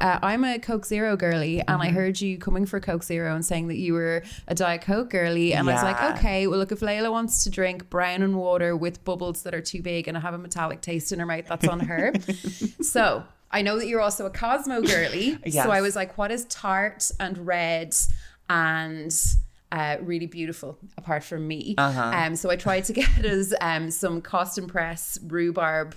Uh, I'm a Coke Zero girly, and Mm-hmm. I heard you coming for Coke Zero and saying that you were a Diet Coke girly. And I was like, okay, well, look, if Laylah wants to drink brown and water with bubbles that are too big and have a metallic taste in her mouth, that's on her. so I know that you're also a Cosmo girly. Yes. So I was like, what is tart and red and uh, really beautiful apart from me? Uh-huh. Um, so I tried to get us um, some Cawston Press rhubarb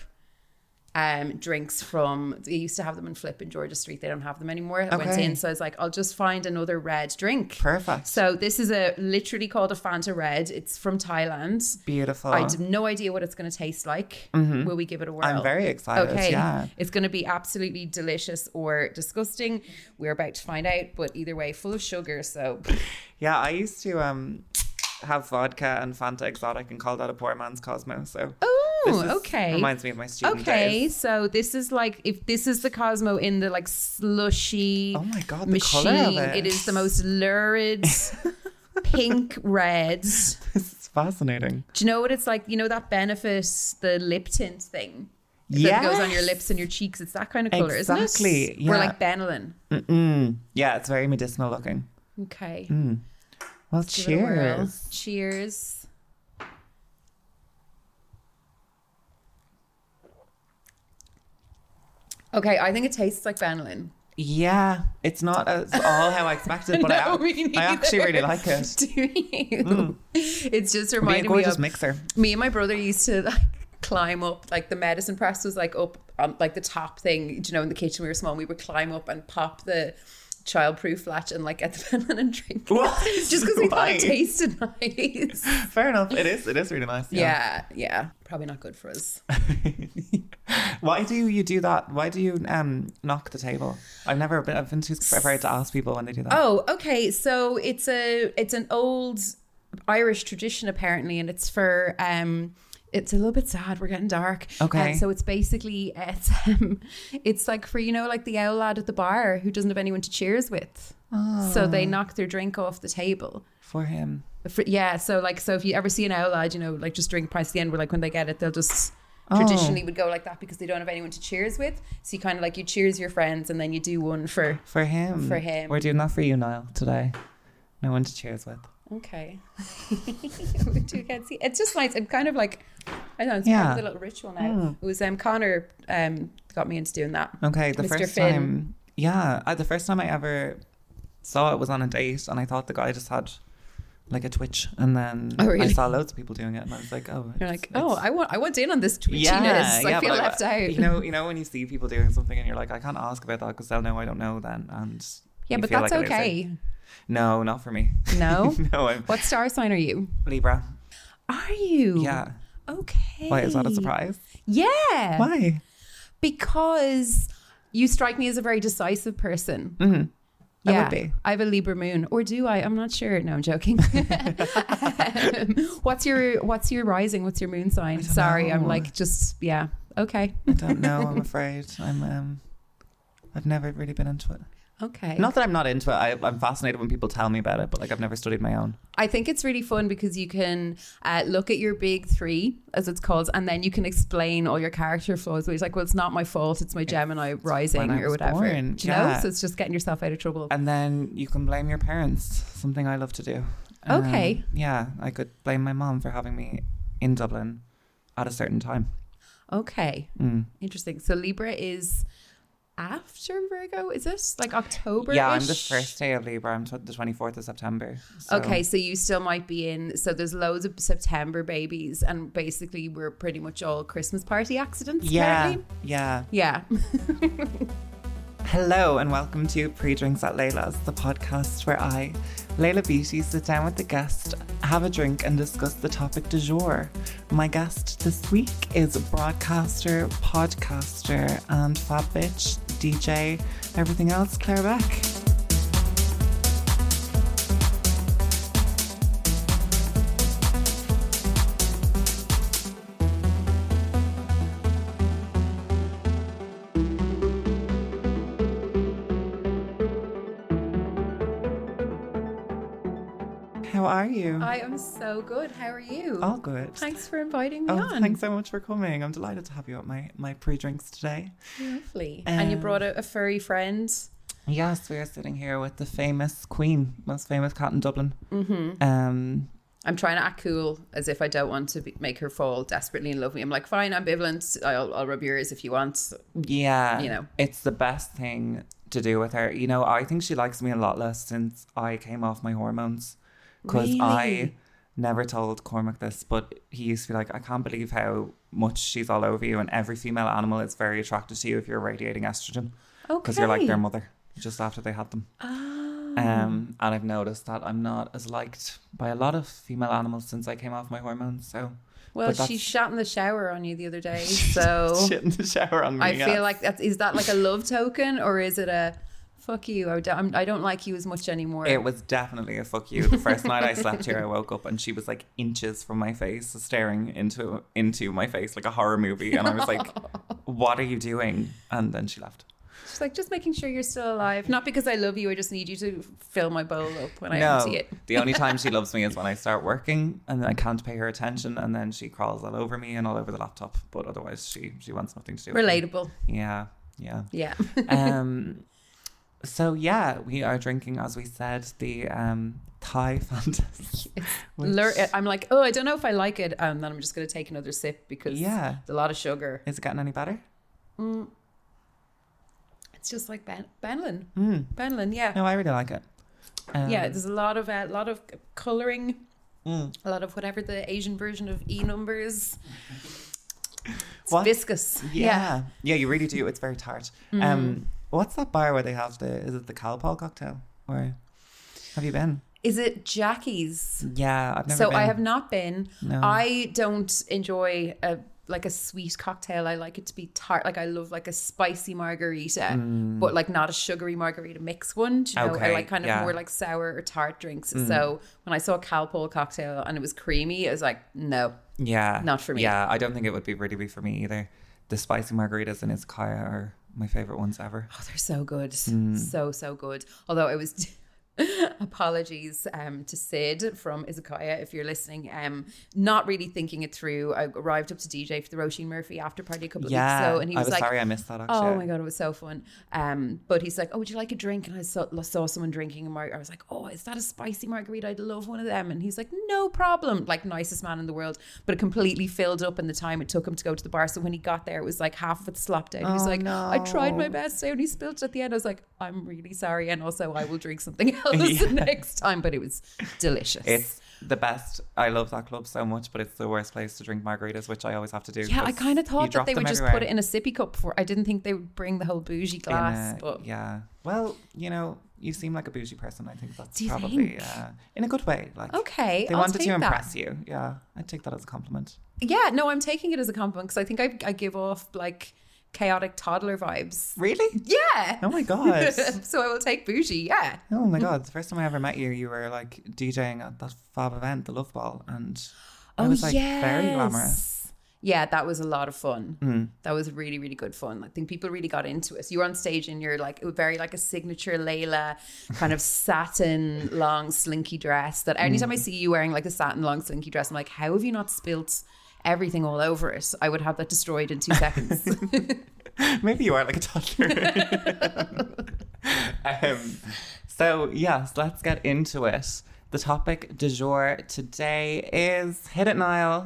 um, drinks from they used to have them in Flip in Georgia Street. They don't have them anymore. I went in, so I was like, I'll just find another red drink. Perfect. So this is a literally called a Fanta Red. It's from Thailand. Beautiful. I have no idea what it's going to taste like. Will we give it a whirl? Mm-hmm. I'm very excited. Okay, Yeah. it's going to be absolutely delicious or disgusting. We're about to find out, but either way, full of sugar. So Yeah, I used to um have vodka and Fanta Exotic and call that a poor man's Cosmo. So this oh, is- okay. reminds me of my student Okay, days. so this is like if this is the Cosmo in the like slushy Oh my god, the machine. color of it. it is the most lurid pink reds. This is fascinating. Do you know what it's like? You know that benefit, the lip tint thing that goes on your lips and your cheeks. It's that kind of color, Exactly, isn't it? Or yeah. like Benylin. Mm-mm. Yeah, it's very medicinal looking. Okay. Mm. Well, it a whirl. cheers. Cheers. Okay, I think it tastes like Benylin. Yeah, it's not as all how I expected, but I, No, me I actually really like it. Do you? Mm. It's just It'd be a reminding me of mixer. me and my brother used to like climb up like the medicine press was like up on like the top thing do you know in the kitchen we were small we would climb up and pop the childproof latch and like get the pen and drink. What? just because we thought it tasted nice Fair enough. It is. It is really nice. yeah yeah probably not good for us Why do you do that? Why do you um knock the table? I've never been. I've been too afraid to ask people when they do that. oh okay so it's a it's an old irish tradition apparently and it's for um it's a little bit sad. We're getting dark. Okay. Uh, so it's basically it's um, it's like for you know like the owl lad at the bar who doesn't have anyone to cheers with. So they knock their drink off the table. for him. For, yeah. So like so if you ever see an owl lad, you know like just drink price at the end. Where like when they get it, they'll just Oh. traditionally would go like that because they don't have anyone to cheers with. So you kind of like you cheers your friends and then you do one for For him. For him. We're doing that for you, Niall, today. No one to cheers with. Okay. get see. It's just nice. I'm kind of like, I don't know. It's kind of a little ritual now. It was um Connor um got me into doing that. Okay, the Mr. first Finn. time. Yeah, uh, the first time I ever saw it was on a date, and I thought the guy just had like a twitch, and then Oh, really? I saw loads of people doing it, and I was like, oh, You're like, oh, I want, I want in on this twitchiness. yeah, I yeah, feel left out. You know, you know when you see people doing something, and you're like, I can't ask about that because they'll know I don't know then, and yeah, but that's like okay. No, not for me. No. no, I'm what star sign are you? Libra. Are you? Yeah. Okay. Why is that a surprise? Yeah. Why? Because you strike me as a very decisive person. Mm-hmm. I Yeah, would be. I have a Libra moon, or do I? I'm not sure. No, I'm joking. Um, what's your What's your rising? What's your moon sign? Sorry, I'm like just yeah. Okay, I don't know. I'm afraid. I'm. Um, I've never really been into it. Okay. Not that I'm not into it. I, I'm fascinated when people tell me about it, but like I've never studied my own. I think it's really fun because you can uh, look at your big three, as it's called, and then you can explain all your character flaws. It's like, well, it's not my fault; it's my Gemini rising or whatever. born, Do you know? So it's just getting yourself out of trouble. And then you can blame your parents. Something I love to do. Um, Okay. yeah, I could blame my mom for having me in Dublin at a certain time. Okay, Mm. interesting. So Libra is after Virgo, is this like October? Yeah, I'm the first day of Libra. I'm tw- the 24th of September. so- Okay, so you still might be in. So there's loads of September babies, and basically we're pretty much all Christmas party accidents. Yeah, apparently. yeah. yeah. Hello and welcome to Pre Drinks at Laylah's, the podcast where I, Laylah Beattie, sit down with the guest, have a drink, and discuss the topic du jour. My guest this week is broadcaster, podcaster, and fab bitch, DJ, everything else, Claire Beck. Are you? I am so good. How are you? All good. Thanks for inviting me Oh, on. thanks so much for coming. I'm delighted to have you at my, my pre drinks today. Lovely. and you Um, brought a, a furry friend. Yes, we are sitting here with the famous queen, most famous cat in Dublin. Mm-hmm. Um, I'm trying to act cool as if I don't want to be, make her fall desperately in love with me. I'm like, fine, ambivalent. I'll, I'll rub yours if you want. yeah, You know. it's the best thing to do with her. You know, I think she likes me a lot less since I came off my hormones because I never told Cormac this, but he used to be like, I can't believe how much she's all over you, and every female animal is very attracted to you if you're radiating estrogen Okay. because you're like their mother just after they had them. Oh. Um, and I've noticed that I'm not as liked by a lot of female animals since I came off my hormones. So well, she shot in the shower on you the other day. So shit in the shower on me. I yes. feel like that's, is that like a love token or is it a fuck you? I don't, I'm- don't like you as much anymore. It was definitely a fuck you. The first night I slept here, I woke up and she was like inches from my face, staring into into my face like a horror movie, and I was like, "What are you doing?" And then she left. She's like, just making sure you're still alive. Not because I love you. I just need you to fill my bowl up when I no, empty it. the only time she loves me is when I start working, and then I can't pay her attention, and then she crawls all over me and all over the laptop. But otherwise, she she wants nothing to do. with me. Relatable. Yeah, yeah. Yeah. um so yeah we are drinking as we said the um thai fantasy which- I'm like, oh, I don't know if I like it. And then I'm just going to take another sip because yeah it's a lot of sugar. is it getting any better Mm. It's just like ben- Benylin. mm. Benylin, yeah. no i really like it um, yeah, there's a lot of a lot of coloring, mm. a lot of whatever the Asian version of E numbers. It's What? viscous. yeah. yeah you really do it's very tart Mm-hmm. um what's that bar where they have the is it the calpol cocktail or have you been Is it Jackie's? yeah i've never so been I have not been. No. I don't enjoy a like a sweet cocktail. I like it to be tart. Like I love like a spicy margarita, but like not a sugary margarita mix one. Do you know, I Mm. Like kind of yeah. Mm. more like sour or tart drinks. So when I saw a Calpol cocktail and it was creamy, I was like, no. yeah Not for me. yeah i don't think it would be really be for me either the spicy margaritas in izakaya are my favorite ones ever Oh, they're so good. Mm. So, so good. Although I was apologies um, to Sid from Izakaya if you're listening. Um, not really thinking it through. I arrived up to DJ for the Roisin Murphy after party a couple of yeah weeks ago and he i was, was like sorry i missed that actually Oh my god, it was so fun. Um, but he's like, "Oh, would you like a drink?" And I saw, saw someone drinking a margarita. I was like, "Oh, is that a spicy margarita? I'd love one of them." And he's like, "No problem." Like nicest man in the world, but it completely filled up in the time it took him to go to the bar. So when he got there, it was like half of it slopped out. He was Oh, like, "I tried my best." And he spilled it at the end. I was like, "I'm really sorry," and also I will drink something else Yeah. next time. But it was delicious. It's the best. I love that club so much, but it's the worst place to drink margaritas, which I always have to do. yeah, I kind of thought that they would just everywhere. put it in a sippy cup. For I didn't think they would bring the whole bougie glass. a- but yeah. Well, you know, you seem like a bougie person. I think that's probably uh, in a good way. Like okay, they I'll wanted to that. impress you. Yeah, I take that as a compliment. Yeah, no, I'm taking it as a compliment because I think I, I give off like chaotic toddler vibes. Really? Yeah. Oh my god. so I will take bougie. Yeah. Oh my god! The first time I ever met you, you were like DJing at that fab event, the Love Ball, and Oh, it was like very glamorous. Yeah, that was a lot of fun. Mm. That was really, really good fun. I think people really got into it. So you were on stage and you're like, it was very like a signature Laylah kind of satin long slinky dress. That anytime Mm. I see you wearing like a satin long slinky dress, I'm like, how have you not spilt everything all over it? I would have that destroyed in two seconds. Maybe you are like a toddler. um, so, yes, let's get into it. The topic du jour today is Hit It Niall.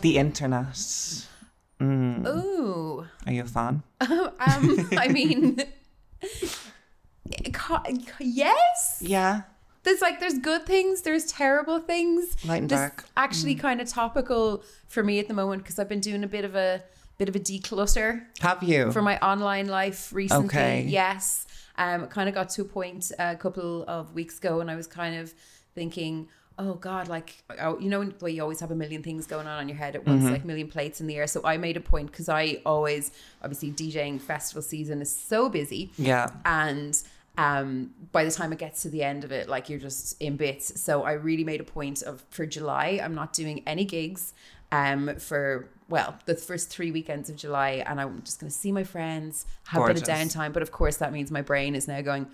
The internet. Mm. Ooh. Are you a fan? um, I mean, yes. Yeah. There's like there's good things, there's terrible things. Light and This dark. Actually, kind of topical for me at the moment because I've been doing a bit of a bit of a declutter Have you? for my online life recently. Okay. Yes, um, kind of got to a point a couple of weeks ago, and I was kind of thinking. Oh God! Like oh, you know, where you always have a million things going on on your head at once, like a million plates in the air. So I made a point because I always, obviously, DJing festival season is so busy, yeah. and um, by the time it gets to the end of it, like you're just in bits. So I really made a point of for July, I'm not doing any gigs um, for well the first three weekends of July, and I'm just going to see my friends, have a bit of Gorgeous. downtime. But of course, that means my brain is now going.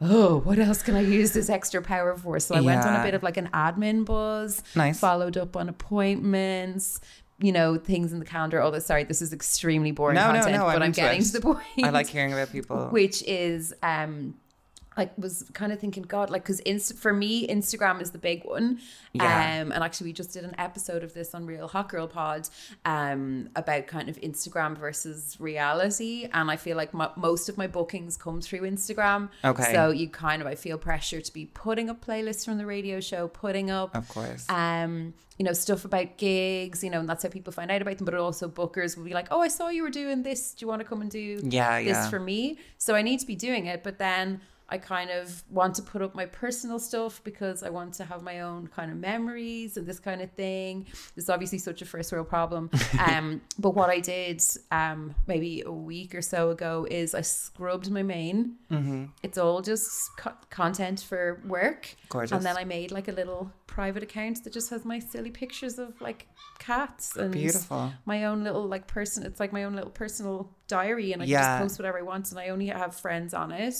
Oh, what else can I use this extra power for? So I went on a bit of like an admin buzz, Nice. followed up on appointments, you know, things in the calendar. Although, sorry, this is extremely boring No, no, content, no, but I'm I'm getting to the point I like hearing about people. which is um I was kind of thinking, God, like, because inst- for me, Instagram is the big one. Yeah. Um, and actually, we just did an episode of this on Real Hot Girl Pod um, about kind of Instagram versus reality. And I feel like mo most of my bookings come through Instagram. Okay. So you kind of, I feel pressure to be putting up playlists from the radio show, putting up Of course. um, you know, stuff about gigs, you know, and that's how people find out about them. But also bookers will be like, Oh, I saw you were doing this. Do you want to come and do Yeah, this yeah. for me? So I need to be doing it. But then I kind of want to put up my personal stuff because I want to have my own kind of memories and this kind of thing. It's obviously such a first world problem. Um, but what I did um, maybe a week or so ago is I scrubbed my main. Mm-hmm. It's all just co- content for work. Gorgeous. And then I made like a little private account that just has my silly pictures of like cats and Beautiful. my own little like person. It's like my own little personal diary, and I Yeah. just post whatever I want, and I only have friends on it.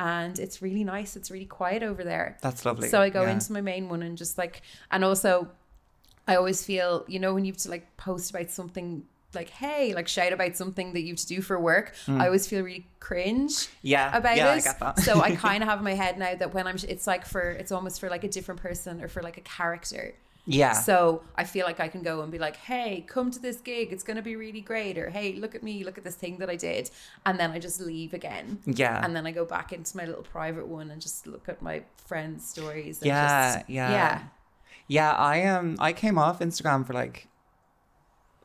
And it's really nice. It's really quiet over there. That's lovely. So I go Yeah. into my main one and just like, and also, I always feel, you know, when you have to like post about something, like hey, like shout about something that you have to do for work. I always feel really cringe Yeah. about Mm. yeah, it. I get that. so I kind of have in my head now that when I'm, it's like for, it's almost for like a different person or for like a character. Yeah. So I feel like I can go and be like, hey, come to this gig. It's going to be really great. Or hey, look at me. Look at this thing that I did. And then I just leave again. yeah. And then I go back into my little private one and just look at my friends' stories. And Yeah, just, yeah. Yeah. Yeah, I um I came off Instagram for like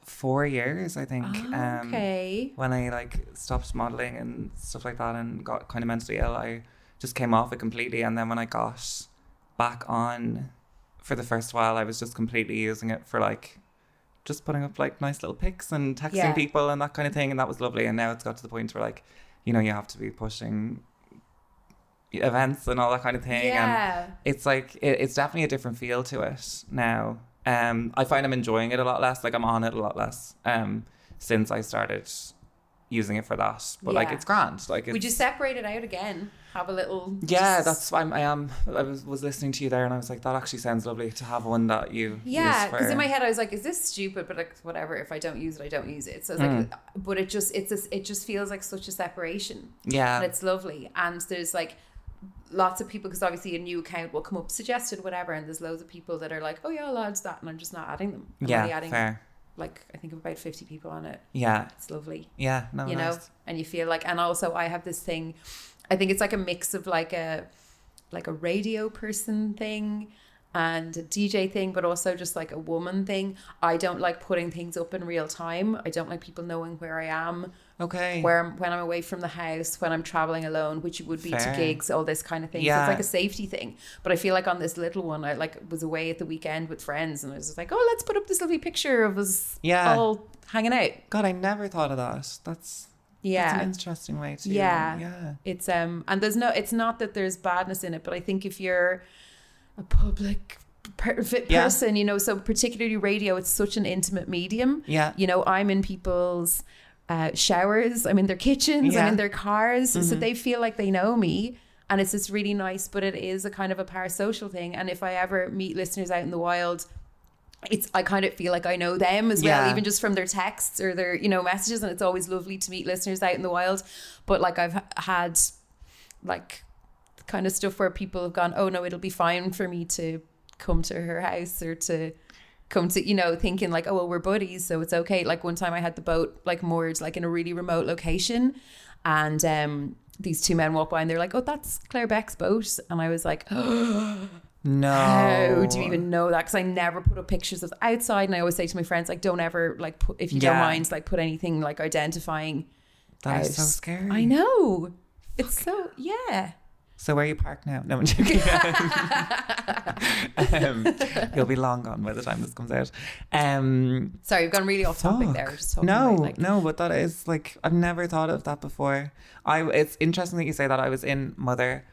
four years, I think. Um okay. when I like stopped modeling and stuff like that and got kind of mentally ill, I just came off it completely. And then when I got back on for the first while, I was just completely using it for like just putting up like nice little pics and texting Yeah. people and that kind of thing. And that was lovely. And now it's got to the point where like, you know, you have to be pushing events and all that kind of thing. And Yeah. it's like it, it's definitely a different feel to it now. Um, I find I'm enjoying it a lot less. Like I'm on it a lot less. Um, since I started using it for that. But like it's grand. Like it's, Would you separate it out again? Have a little. Yeah, just- that's I'm, I am. I was, was listening to you there, and I was like, that actually sounds lovely to have one that you. Yeah, because for- in my head I was like, "Is this stupid?" But like, whatever. If I don't use it, I don't use it. So it's Mm. like, but it just it's a, it just feels like such a separation. yeah, and it's lovely. And there's like lots of people because obviously a new account will come up suggested whatever, and there's loads of people that are like, oh yeah, I'll add that, and I'm just not adding them. I'm yeah, adding fair. Like I think of about fifty people on it. Yeah, It's lovely, yeah, no, you know. And you feel like, and also I have this thing. I think it's like a mix of like a like a radio person thing and a DJ thing, but also just like a woman thing. I don't like putting things up in real time. I don't like people knowing where I am Okay. where I'm, when I'm away from the house, when I'm traveling alone, which would be Fair. to gigs, all this kind of thing. So it's like a safety thing. But I feel like on this little one, I like was away at the weekend with friends, and I was just like, oh, let's put up this lovely picture of us Yeah. all hanging out. God, I never thought of that. That's that's an Yeah. interesting way to. Yeah. yeah, It's um and there's no it's not that there's badness in it, but I think if you're a public per- fit Yeah. person, you know, so particularly radio, it's such an intimate medium. yeah, you know, I'm in people's uh, showers, I'm in their kitchens, Yeah. I'm in their cars, so Mhm. they feel like they know me. And it's just really nice, but it is a kind of a parasocial thing. And if I ever meet listeners out in the wild, it's I kind of feel like I know them as well, Yeah. even just from their texts or their you know messages. And it's always lovely to meet listeners out in the wild. But like I've had like kind of stuff where people have gone, oh no, it'll be fine for me to come to her house or to come to you know thinking like oh well we're buddies so it's okay. Like one time i had the boat like moored like in a really remote location and um these two men walk by and they're like oh that's claire beck's boat. And i was like oh, no. how do you even know that? Because i never put up pictures of outside and i always say to my friends like don't ever like put if you don't mind like put anything like identifying That is so scary. i know. It's so yeah So where are you park now? No, I'm joking. um, you'll be long gone by the time this comes out. Um, Sorry, we've gone really off topic there. No, about, like, no, but that is like I've never thought of that before. I it's interesting that you say that. I was in Mother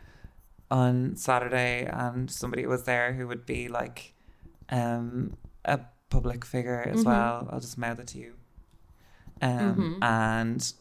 on Saturday, and somebody was there who would be like um, a public figure as Mhm. well. I'll just mouth it to you. Um, Mhm. and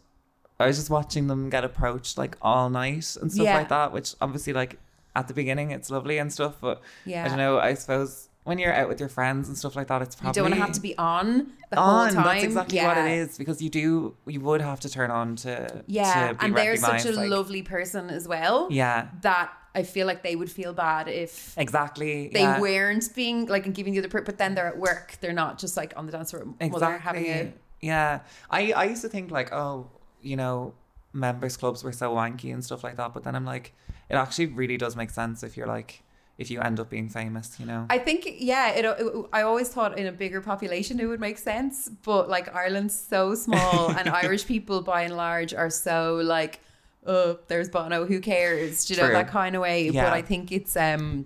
I was just watching them get approached like all night and stuff Yeah. like that, which obviously like at the beginning it's lovely and stuff, but Yeah. I don't know. I suppose when you're out with your friends and stuff like that, it's probably You don't have to be on the on. whole time. That's exactly what it Yeah. is because you do. You would have to turn on to Yeah, to be and they're such a like- lovely person as well Yeah, that I feel like they would feel bad if exactly. they yeah. weren't being like and giving you the other per but then they're at work. They're not just like on the dance floor. Well, they're having a Yeah, I I used to think like, oh, you know, members clubs were so wanky and stuff like that, but then I'm like, it actually really does make sense if you're like, if you end up being famous, you know. I think yeah, it, it. I always thought in a bigger population it would make sense, but like Ireland's so small, and Irish people by and large are so like, oh, there's Bono, who cares? Do you know True. that kind of way? Yeah. But I think it's um.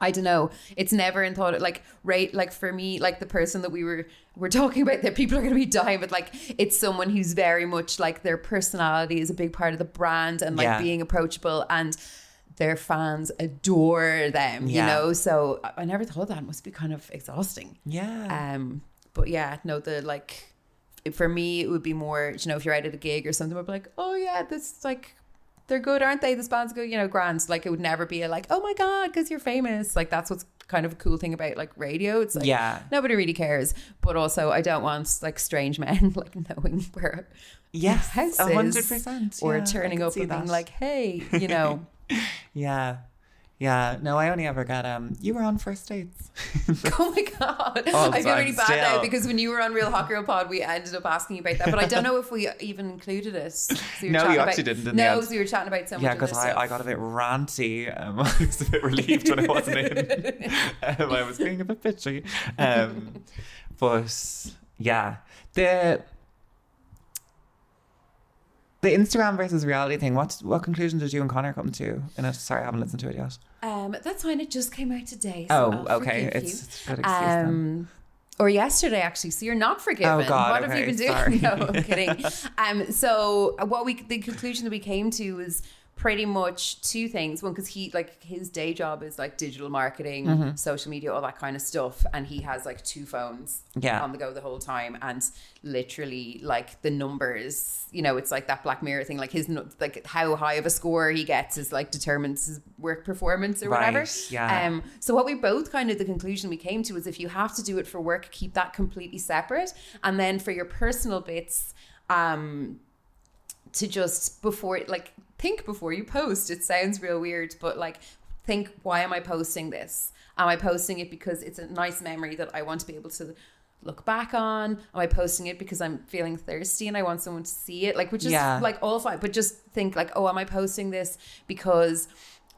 I don't know. It's never in thought like right like for me like the person that we were we're talking about that people are going to be dying but like it's someone who's very much like their personality is a big part of the brand and like Yeah. being approachable and their fans adore them you know so I- never thought that must be kind of exhausting yeah. um but yeah no the like for me it would be more you know if you're out at a gig or something I'd be like oh yeah this like they're good aren't they this band's good you know grand like it would never be a like oh my god because you're famous like that's what's kind of a cool thing about like radio it's like yeah. nobody really cares but also I don't want like strange men like knowing where Yes. house A hundred is, percent. or yeah, I turning up and being like hey you know Yeah. Yeah. No, I only ever got um you were on first dates. Oh my god! Oh, I feel really I'm bad now because when you were on Real Hot Girl Pod, we ended up asking you about that, but I don't know if we even included it. So were No, chatting you about- actually didn't in no, end. because we were chatting about so yeah, much. because I, I got a bit ranty. Um, I was a bit relieved when I wasn't in. um, I was being a bit bitchy. Um, but yeah, the the Instagram versus reality thing. What what conclusion did you and Connor come to? In it? Sorry, I haven't listened to it yet. Um, that's fine. It just came out today. So Oh, okay. It's, it's a good excuse. Um, or yesterday actually. So you're not forgiven. Oh, God, what have you been doing? sorry. No, I'm kidding. Um, so what we the conclusion that we came to was pretty much two things. One, because he like his day job is like digital marketing, Mm-hmm. social media, all that kind of stuff, and he has like two phones Yeah. on the go the whole time, and literally like the numbers. You know, it's like that Black Mirror thing. Like his like how high of a score he gets is like determines his work performance or whatever. Yeah. Um, so what we both kind of the conclusion we came to is if you have to do it for work, keep that completely separate, and then for your personal bits, um, to just before like think before you post. It sounds real weird, but like think why am I posting this? Am I posting it because it's a nice memory that I want to be able to look back on? Am I posting it because I'm feeling thirsty and I want someone to see it? Like, which is Yeah. like all fine, but just think like, oh, am I posting this because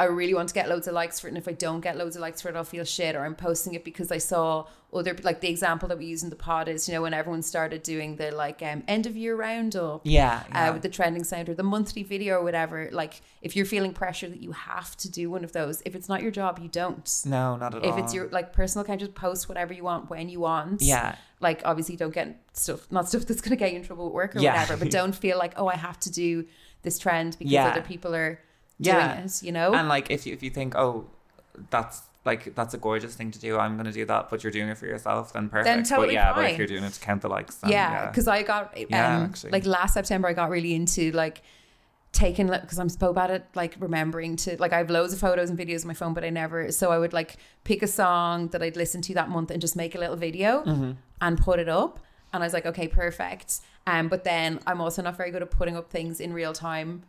I really want to get loads of likes for it, and if I don't get loads of likes for it, I'll feel shit. Or I'm posting it because I saw other like the example that we use in the pod is you know when everyone started doing the like um, end of year roundup Yeah, yeah. uh, with the trending sound or the monthly video or whatever. Like if you're feeling pressure that you have to do one of those, if it's not your job, you don't. no, not at all. If it's your like personal account, just post whatever you want when you want. yeah, Like obviously don't get stuff, not stuff that's gonna get you in trouble at work or Yeah. whatever. But don't feel like oh I have to do this trend because Yeah. other people are doing Yeah. it. You know. and like if you if you think oh that's like that's a gorgeous thing to do i'm gonna do that but you're doing it for yourself then perfect Then totally but yeah but fine. if you're doing it to count the likes then, yeah, because I got um, Yeah, actually. like last September I got really into like taking because I'm so bad at like remembering to like I have loads of photos and videos on my phone, but I never. So I would like pick a song that I'd listen to that month and just make a little video Mm-hmm. and put it up. And I was like, okay, perfect. Um, but then I'm also not very good at putting up things in real time.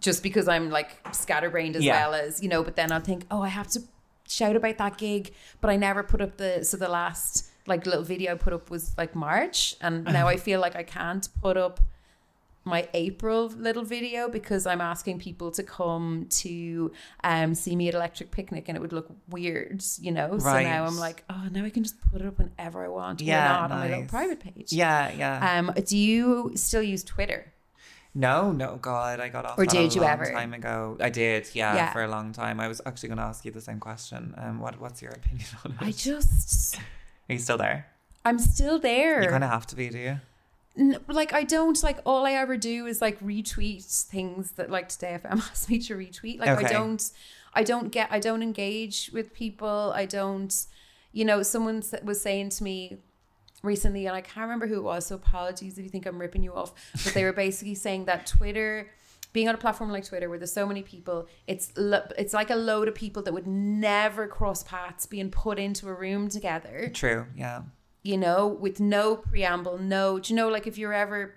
Just because I'm like scatterbrained as Yeah. well as you know, but then I'll think, oh, I have to shout about that gig, but I never put up the so the last like little video I put up was like March, and now I feel like I can't put up my April little video because I'm asking people to come to um see me at Electric Picnic, and it would look weird, you know. So now I'm like, oh, now I can just put it up whenever I want, Yeah, not on my little private page. yeah yeah Um, do you still use Twitter? No, no, God, I got off. Or did a you long ever? Time ago, I did. Yeah, Yeah. for a long time. I was actually going to ask you the same question. Um, what What's your opinion on it? I just, Are you still there? I'm still there. You kind of have to be, do you? N- like I don't like all I ever do is like retweet things that like Today FM asked me to retweet. Like I don't, I don't get, I don't engage with people. I don't, you know, someone was saying to me recently, and I can't remember who it was. So apologies if you think I'm ripping you off, but they were basically saying that Twitter. Being on a platform like Twitter, where there's so many people, it's lo- it's like a load of people that would never cross paths being put into a room together True. Yeah. you know, with no preamble, no, do you know, like if you're ever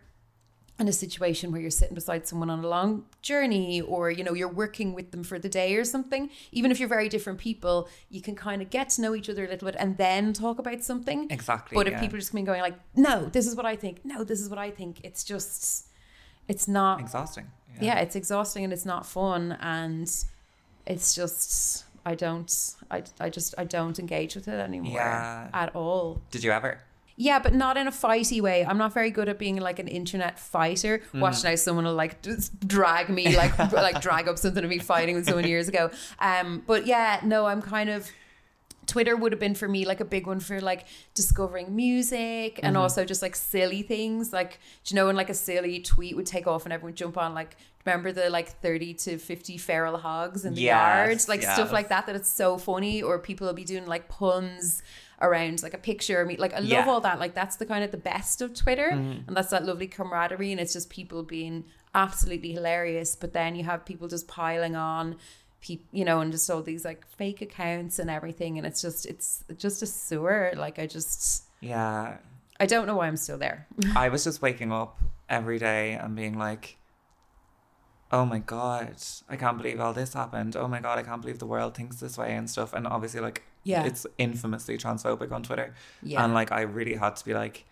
in a situation where you're sitting beside someone on a long journey or, you know, you're working with them for the day or something, even if you're very different people, you can kind of get to know each other a little bit and then talk about something. Exactly. But if yeah. people just come in going like, no, this is what I think, no, this is what I think, it's just, it's not, exhausting. yeah, it's exhausting and it's not fun and it's just, I don't, I, I just, I don't engage with it anymore Yeah. at all. Did you ever? Yeah, but not in a fighty way. I'm not very good at being like an internet fighter. Mm. Watch now, someone will like just drag me, like like drag up something of me fighting with someone years ago. Um, but yeah, no, I'm kind of. Twitter would have been for me like a big one for like discovering music and also just like silly things. Like, do you know when like a silly tweet would take off and everyone would jump on? Like, remember the like 30 to 50 feral hogs in the Yes, yard? Like stuff like that, that it's so funny. Or people will be doing like puns around like a picture. Mean, like I love Yeah. all that. Like that's the kind of the best of Twitter, mm-hmm. and that's that lovely camaraderie, and it's just people being absolutely hilarious. But then you have people just piling on, people you know, and just all these like fake accounts and everything, and it's just it's just a sewer. Like I just Yeah. I don't know why I'm still there. I was just waking up every day and being like, oh my God, I can't believe all this happened. Oh my God, I can't believe the world thinks this way and stuff. And obviously, like, Yeah. it's infamously transphobic on Twitter. Yeah. And like, I really had to be like,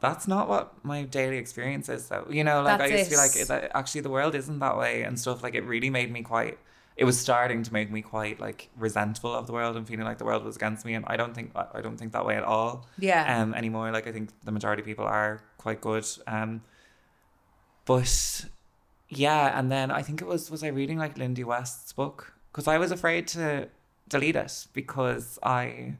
that's not what my daily experience is, though. You know, like, That's I used to be like, actually, the world isn't that way and stuff. Like, it really made me quite. It was starting to make me quite like resentful of the world and feeling like the world was against me, and I don't think I don't think that way at all yeah. um anymore. Like I think the majority of people are quite good. Um but yeah, and then I think it was was I reading like Lindy West's book because I was afraid to delete it because I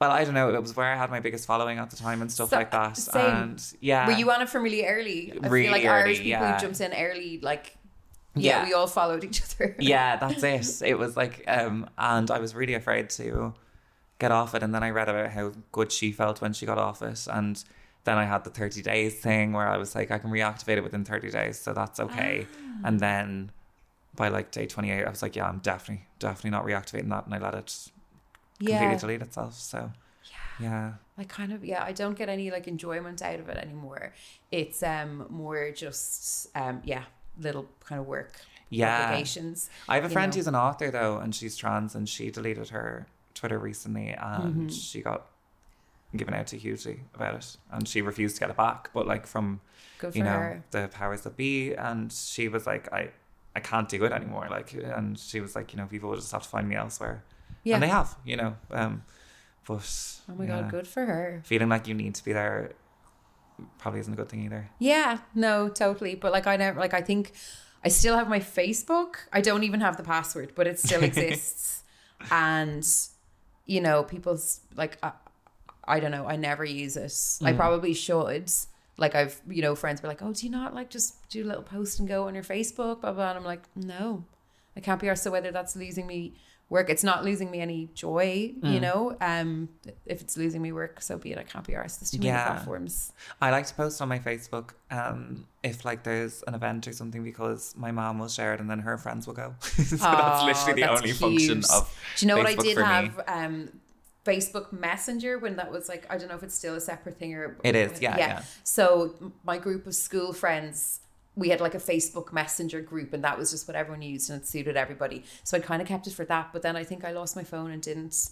well, I don't know, it was where I had my biggest following at the time and stuff So- like that. same. And yeah. Were you on it from really early? I Really feel like early, Irish people yeah. who jumped in early, like yeah, Yeah. we all followed each other. yeah, that's it. It was like, um, and I was really afraid to get off it. And then I read about how good she felt when she got off it. And then I had the 30 days thing where I was like, I can reactivate it within 30 days. So that's okay. Ah. And then by like day 28, I was like, yeah, I'm definitely, definitely not reactivating that. And I let it completely yeah. delete itself. So yeah. yeah. I kind of yeah, I don't get any like enjoyment out of it anymore. It's um more just um yeah, little kind of work Yeah. obligations. I have a friend know. who's an author though, and she's trans, and she deleted her Twitter recently, and Mm-hmm. she got given out to hugely about it, and she refused to get it back. But like from you know her. the powers that be, and she was like, I I can't do it anymore. Like, and she was like, you know, people will just have to find me elsewhere, Yeah. and they have, you know. Um, but oh my god, good for her. Feeling like you need to be there probably isn't a good thing either. Yeah, no, totally. But like I never like I think I still have my Facebook. I don't even have the password, but it still exists. and you know, people's like I, I don't know, I never use it. I Mm. probably should. Like I've, you know, friends were like, "Oh, do you not like just do a little post and go on your Facebook?" Blah blah. And I'm like, "No, I can't be arsed. So whether that's losing me work, it's not losing me any joy. Mm. You know, um, if it's losing me work, so be it. I can't be arsed. There's too many Yeah. platforms. I like to post on my Facebook um, if like there's an event or something because my mom will share it and then her friends will go. so that's Oh, literally the that's only function cute. of. Do you know what I did have? Um, Facebook Messenger when that was like I don't know if it's still a separate thing or It is, yeah, yeah. So my group of school friends, we had like a Facebook Messenger group, and that was just what everyone used, and it suited everybody. So I kind of kept it for that. But then I think I lost my phone and didn't.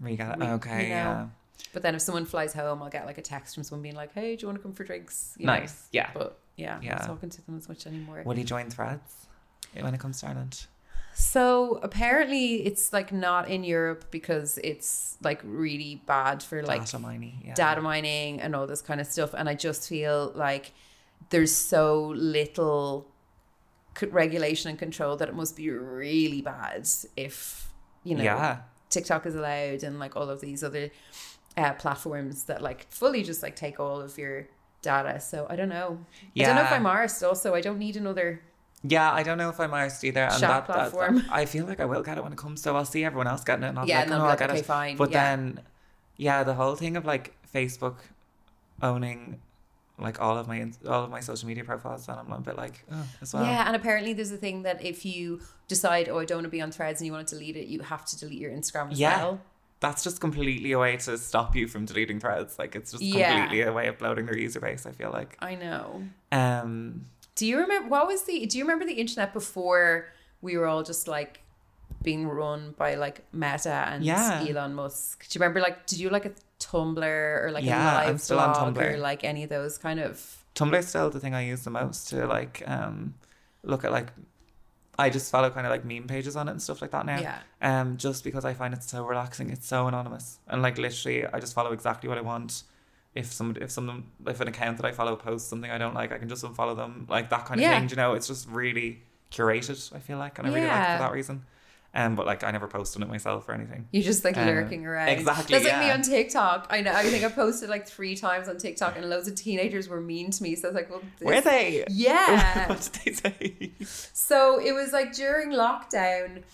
We got We- okay, you know, yeah, But then if someone flies home, I'll get like a text from someone being like, "Hey, do you want to come for drinks?" You know? nice, yeah. But yeah, I'm not talking to them as much anymore. Will you join Threads when it comes to Ireland? So apparently, it's like not in Europe because it's like really bad for like data mining, yeah. data mining and all this kind of stuff. And I just feel like there's so little regulation and control that it must be really bad if you know Yeah. TikTok is allowed and like all of these other uh, platforms that like fully just like take all of your data. So I don't know. Yeah. I don't know if I'm arsed. Also, I don't need another. Yeah, I don't know if I'm arsed either. And that, that, platform. I feel like I will get it when it comes, so I'll see everyone else getting it and I'll Yeah, be like, and oh, I'll like, get okay, it. fine, But yeah. then, yeah, the whole thing of like Facebook owning like all of my all of my social media profiles, and I'm a bit like, oh, as well. Yeah, and apparently there's a thing that if you decide, oh, I don't want to be on Threads and you want to delete it, you have to delete your Instagram as Yeah. well. That's just completely a way to stop you from deleting threads. Like it's just Yeah. completely a way of bloating their user base. I feel like. I know. Um, Do you remember what was the? Do you remember the internet before we were all just like being run by like Meta and Yeah. Elon Musk? Do you remember like? Did you like a Tumblr or like Yeah, a live I'm still on blog or like any of those kind of? Tumblr's still the thing I use the most to like um look at like I just follow kind of like meme pages on it and stuff like that now. Yeah. Um, just because I find it so relaxing. It's so anonymous and like literally, I just follow exactly what I want. If some if someone if an account that I follow posts something I don't like, I can just unfollow them. Like that kind of Yeah. thing. You know, it's just really curated. I feel like, and I really like it for that reason. Um, but like I never post on it myself or anything. You just like Um, lurking around. exactly, That's like me on TikTok. I know. I think I posted like three times on TikTok, and loads of teenagers were mean to me. So I was like, "Well, this- Were they? Yeah. what did they say? So it was like during lockdown,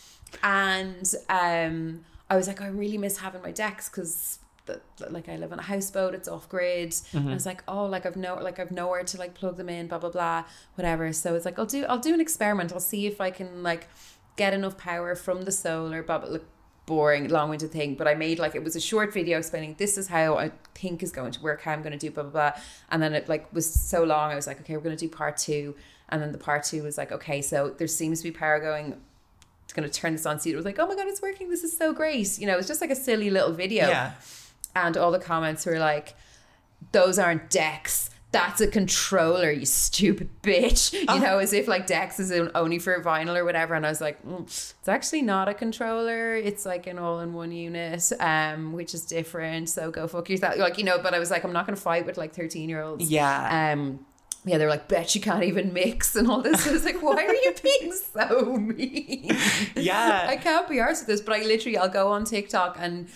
and um, I was like, I really miss having my decks because. Like I live on a houseboat, it's off grid. And I was like, oh, like I've no, like I've nowhere to like plug them in, blah blah blah, whatever. So it's like I'll do, I'll do an experiment. I'll see if I can like get enough power from the solar. Blah blah. Boring, long-winded thing. But I made like it was a short video explaining this is how I think is going to work, how I'm going to do blah blah blah. And then it like was so long. I was like, okay, we're going to do part two. And then the part two was like, okay, so there seems to be power going it's going to turn this on. See, it was like, oh my god, it's working. This is so great. You know, it's just like a silly little video. Yeah. And all the comments were like, those aren't decks. That's a controller, you stupid bitch. You know, as if like decks is only for vinyl or whatever. And I was like, mm, it's actually not a controller. It's like an all-in-one unit, um, which is different. So go fuck yourself. Like you know, but I was like, I'm not going to fight with like 13 year olds. Yeah. Um, yeah, they're like, bet you can't even mix and all this. I was like, why are you being so mean? Yeah. I can't be arsed with this, but I literally, I'll go on TikTok and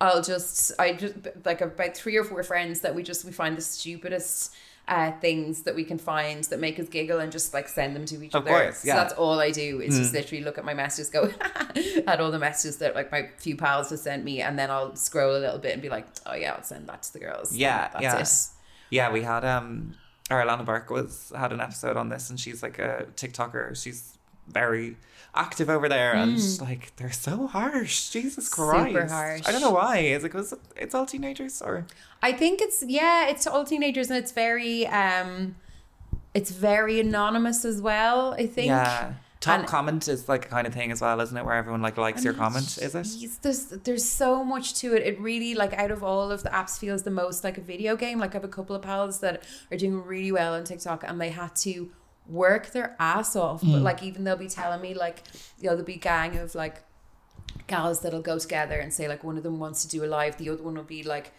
I'll just, I just, like about three or four friends that we just, we find the stupidest uh, things that we can find that make us giggle and just like send them to each Of other. course, So yeah. that's all I do is just literally look at my messages, go at all the messages that like my few pals have sent me, and then I'll scroll a little bit and be like, oh yeah, I'll send that to the girls. Yeah, that's yeah. it. Yeah, we had um our Alana Burke was had an episode on this and she's like a TikToker. She's very active over there and like they're so harsh. Jesus Christ. Mm. harsh. I don't know why. Is it because it's all teenagers or I think it's yeah, it's all teenagers and it's very um it's very anonymous as well, I think. Yeah. Top And- comment is like a kind of thing as well, isn't it? Where everyone like likes your comment, is it? There's there's so much to it. It really like out of all of the apps feels the most like a video game. Like I have a couple of pals that are doing really well on TikTok and they had to work their ass off. Mm. But like even they'll be telling me like you know, there'll be a gang of like gals that'll go together and say like one of them wants to do a live, the other one will be like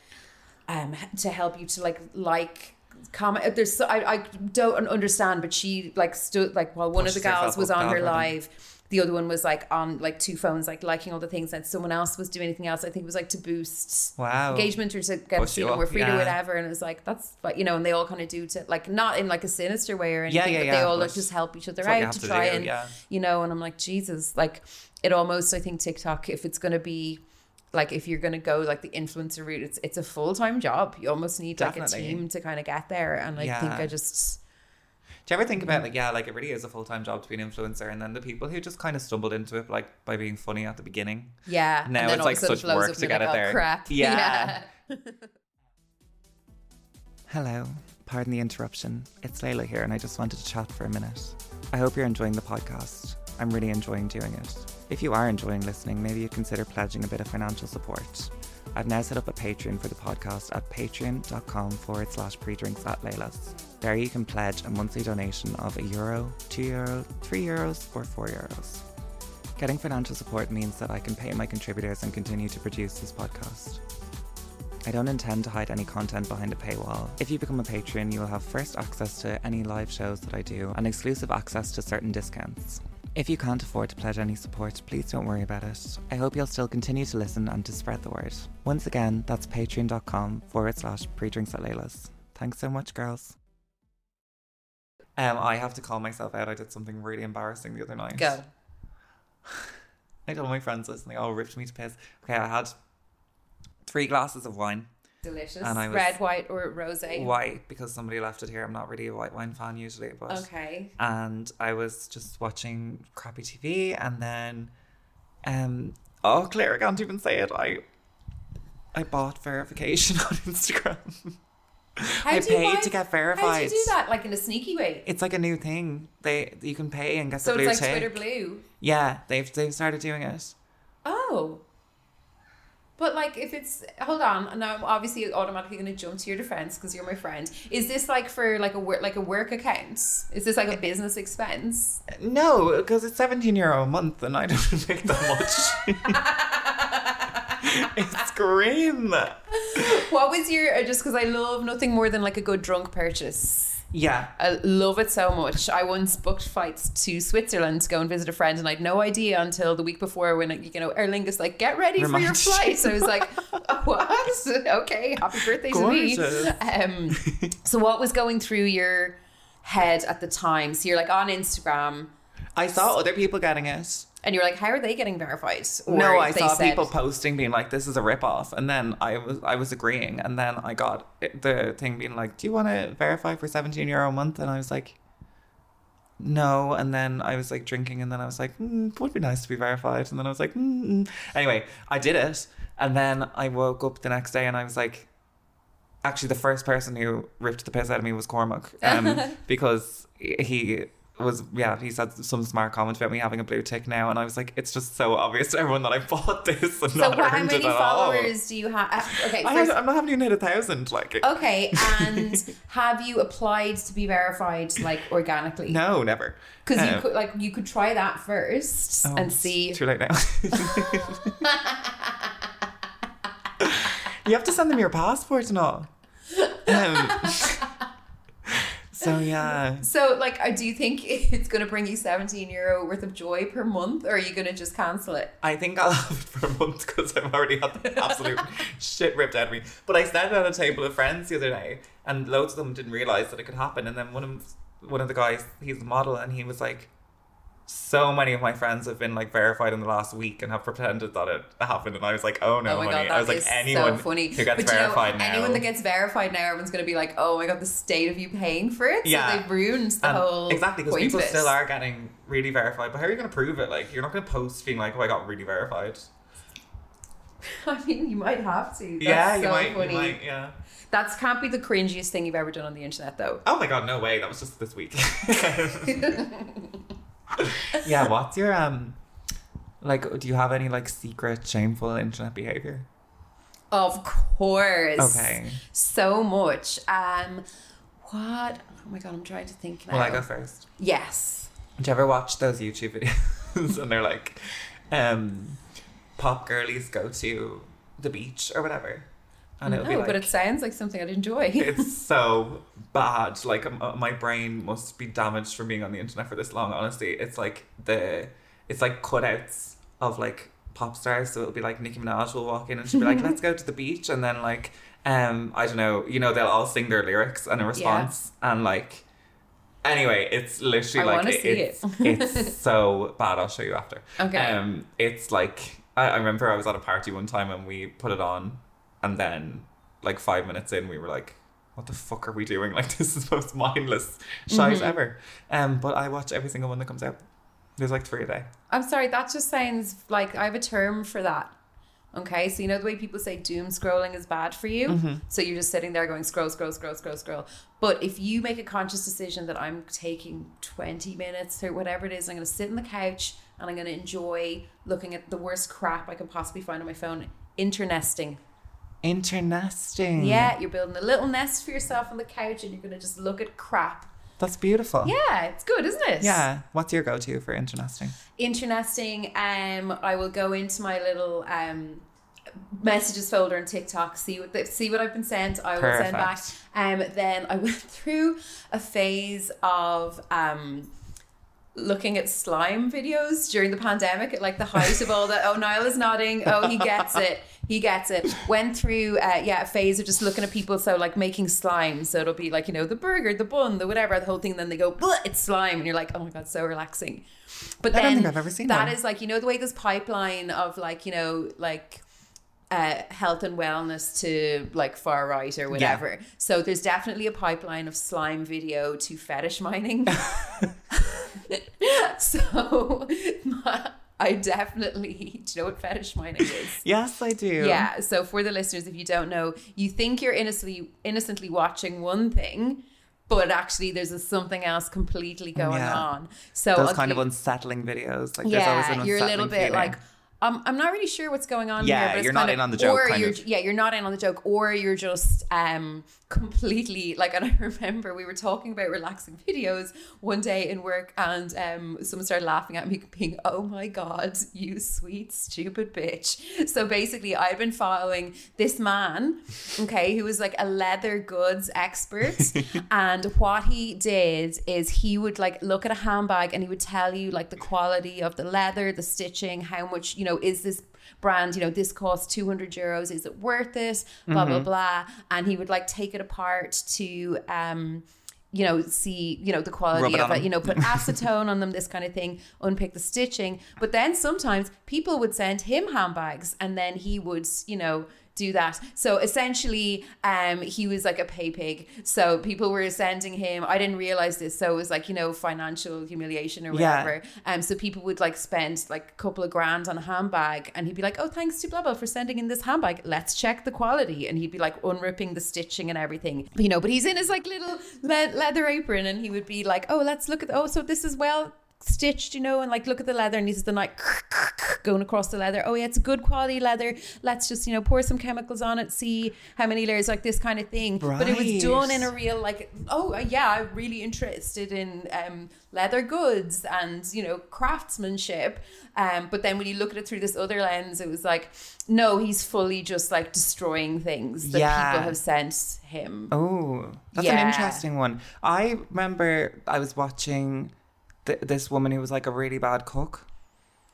um to help you to like like comment there's so, I, I don't understand but she like stood like while one of the Pushes gals was on her algorithm. live the other one was like on like two phones like liking all the things and someone else was doing anything else I think it was like to boost Wow. engagement or to get Push you know more up, free yeah. whatever and it was like that's like you know and they all kind of do to like not in like a sinister way or Yeah, anything yeah, but they all like just help each other it's what you out to to try do, and yeah. you know and I'm like Jesus like it almost I think TikTok if it's gonna be like if you're gonna go like the influencer route it's it's a full-time job you almost need like a team to kind of get there and I think Yeah. I just Do you ever think about mm. like yeah, like it really is a full time job to be an influencer and then the people who just kind of stumbled into it like by being funny at the beginning. yeah Now it's like of a sudden such work to get you're it like, oh, there. crap Yeah. yeah. Hello, pardon the interruption. It's Laylah here, and I just wanted to chat for a minute. I hope you're enjoying the podcast. I'm really enjoying doing it. If you are enjoying listening, maybe you consider pledging a bit of financial support. I've now set up a Patreon for the podcast at patreon.com forward slash pre-drinks at Laylah's. There you can pledge a monthly donation of a euro, two euro, three euros, or four euros. Getting financial support means that I can pay my contributors and continue to produce this podcast. I don't intend to hide any content behind a paywall. If you become a patron, you will have first access to any live shows that I do and exclusive access to certain discounts. If you can't afford to pledge any support, please don't worry about it. I hope you'll still continue to listen and to spread the word. Once again, that's patreon.com forward slash pre-drinks at Laylah's. Thanks so much, girls. Um, I have to call myself out. I did something really embarrassing the other night. Go. I told my friends this and they all ripped me to piss. Okay, I had three glasses of wine. Delicious. And I was- Red, white, or rosé. White, because somebody left it here. I'm not really a white wine fan usually, but Okay. and I was just watching crappy TV, and then, um, oh Claire, I can't even say it. I, I bought verification on Instagram. How I paid buy- to get verified. How do you do that? Like in a sneaky way? It's like a new thing. They you can pay and get So the blue So it's like tick. Twitter Blue. Yeah, they've they've started doing it. Oh. But like, if it's hold on, and now I'm obviously automatically going to jump to your defense because you're my friend. Is this like for like a work like a work account? Is this like a eh. business expense? No, because it's seventeen euro a month, and I don't make that much. it's green. What was your uh, just because I love nothing more than like a good drunk purchase. Yeah, I love it so much. I once booked flights to Switzerland to go and visit a friend, and I had no idea until the week before when you know Aer Lingus like get ready for your flight. So I was like, what? Okay, happy birthday to me. Um, so what was going through your head at the time? So you're like on Instagram, I saw other people getting it. And you're like, how are they getting verified? Or no, I saw said- people posting being like, "This is a rip off," and then I was I was agreeing, and then I got the thing being like, "Do you want to verify for seventeen euro a month?" And I was like, "No," and then I was like drinking, and then I was like, mm, "It would be nice to be verified," and then I was like, mm. "Anyway, I did it," and then I woke up the next day, and I was like. Actually, the first person who ripped the piss out of me was Cormac, um, because he was yeah he said some smart comment about me having a blue tick now, and I was like, it's just so obvious to everyone that I bought this and So not how many at all. followers do you have? Okay, I I'm not having even hit a thousand. Like okay, and have you applied to be verified like organically? no, never. Because you Um, could like you could try that first oh, and see. Too late now. you have to send them your passport and all. Um, so yeah. So like, do you think it's going to bring you seventeen euro worth of joy per month, or are you going to just cancel it? I think I'll have it for a month because I've already had the absolute shit ripped out of me. But I sat at a table of friends the other day, and loads of them didn't realize that it could happen. And then one of one of the guys, he's a model, and he was like, "So many of my friends have been like verified in the last week and have pretended that it happened." And I was like, "Oh no, oh my honey!" god, I was like, "Anyone so funny. who gets but you know, verified now." anyone that gets verified now, everyone's going to be like, "Oh my god, the state of you paying for it." So Yeah. they've ruined the And whole exactly because people still are getting really verified. But how are you going to prove it? Like, you're not going to post being like, "Oh, I got really verified." I mean, you might have to. That's yeah, you so might, funny. you might, yeah. That can't be the cringiest thing you've ever done on the internet, though. Oh my god, no way. That was just this week. yeah, what's your um like do you have any like secret shameful internet behavior? Of course. Okay. So much. Um, what? Oh my god, I'm trying to think now. Well, I go first. Yes. Do you ever watch those YouTube videos and they're like um pop girlies go to the beach or whatever? And it'll no, be like but it sounds like something I'd enjoy. it's so bad. Like my brain must be damaged from being on the internet for this long. Honestly, it's like the it's like cutouts of like pop stars. So it'll be like Nicki Minaj will walk in and she'll be like, "Let's go to the beach," and then like um I don't know, you know, they'll all sing their lyrics and a response, and like anyway, it's literally I like see it's it's so bad. I'll show you after. Okay. Um, it's like I, I remember I was at a party one time and we put it on, and then like five minutes in, we were like, "What the fuck are we doing? Like this is the most mindless shite Mhm. ever." Um, but I watch every single one that comes out. There's like three a day. I'm sorry, that just sounds like I have a term for that. Okay, so you know the way people say doom scrolling is bad for you? Mm-hmm. So you're just sitting there going scroll, scroll, scroll, scroll, scroll. But if you make a conscious decision that I'm taking 20 minutes or whatever it is, I'm going to sit on the couch and I'm going to enjoy looking at the worst crap I can possibly find on my phone, internesting. Internesting. Yeah, you're building a little nest for yourself on the couch and you're going to just look at crap. that's beautiful. Yeah, it's good, isn't it? Yeah. What's your go-to for internesting? internesting um i will go into my little um messages folder on TikTok, see what the, see what I've been sent. I will send back. Perfect. Um, then I went through a phase of um looking at slime videos during the pandemic at like the height of all that. Oh, Niall is nodding. Oh, he gets it. He gets it. Went through, uh, yeah, a phase of just looking at people. So like making slime. So it'll be like you know the burger, the bun, the whatever, the whole thing. Then they go, "Bleh, it's slime, and you're like, oh my god, so relaxing. But I then don't think I've ever seen that one. is like you know the way this pipeline of like you know like uh, health and wellness to like far right or whatever. So there's definitely a pipeline of slime video to fetish mining. so I definitely do you know what fetish mining is? Yes, I do. Yeah. So for the listeners, if you don't know, you think you're innocently innocently watching one thing, but actually there's a something else completely going Yeah. on. So Those kind of unsettling videos. Like there's always yeah, you're a little bit feeling. like. Um, I'm not really sure what's going on Yeah, here, but you're not of- in on the joke, Or you're, of. yeah, you're not in on the joke, or you're just um completely like. And I remember we were talking about relaxing videos one day in work, and um someone started laughing at me, being, "Oh my god, you sweet stupid bitch!" So basically, I'd been following this man, okay, who was like a leather goods expert, and what he did is he would like look at a handbag and he would tell you like the quality of the leather, the stitching, how much you know is this brand, you know, this costs 200 euros. Is it worth it? Blah, blah, blah. And he would like take it apart to, um, you know, see, you know, the quality it of it, them. you know, put acetone on them, this kind of thing, unpick the stitching. But then sometimes people would send him handbags and then he would, you know, do that. So essentially, um, he was like a pay pig. So people were sending him. I didn't realize this. So it was like you know financial humiliation or whatever. Yeah. Um, so people would like spend like a couple of grand on a handbag, and he'd be like, "Oh, thanks to blah blah for sending in this handbag. Let's check the quality." And he'd be like unripping the stitching and everything, you know. But he's in his like little le- leather apron, and he would be like, "Oh, let's look at. Oh, so this is well." Stitched you know and like look at the leather and he's the night going across the leather. Oh yeah it's a good quality leather. Let's just you know pour some chemicals on it see how many layers like this kind of thing. But it was done in a real like oh yeah i'm really interested in um leather goods and you know craftsmanship. Um but then when you look at it through this other lens it was like no he's fully just like destroying things that Yeah. people have sent him. Oh, that's an interesting one. I remember I was watching th- this woman who was like a really bad cook.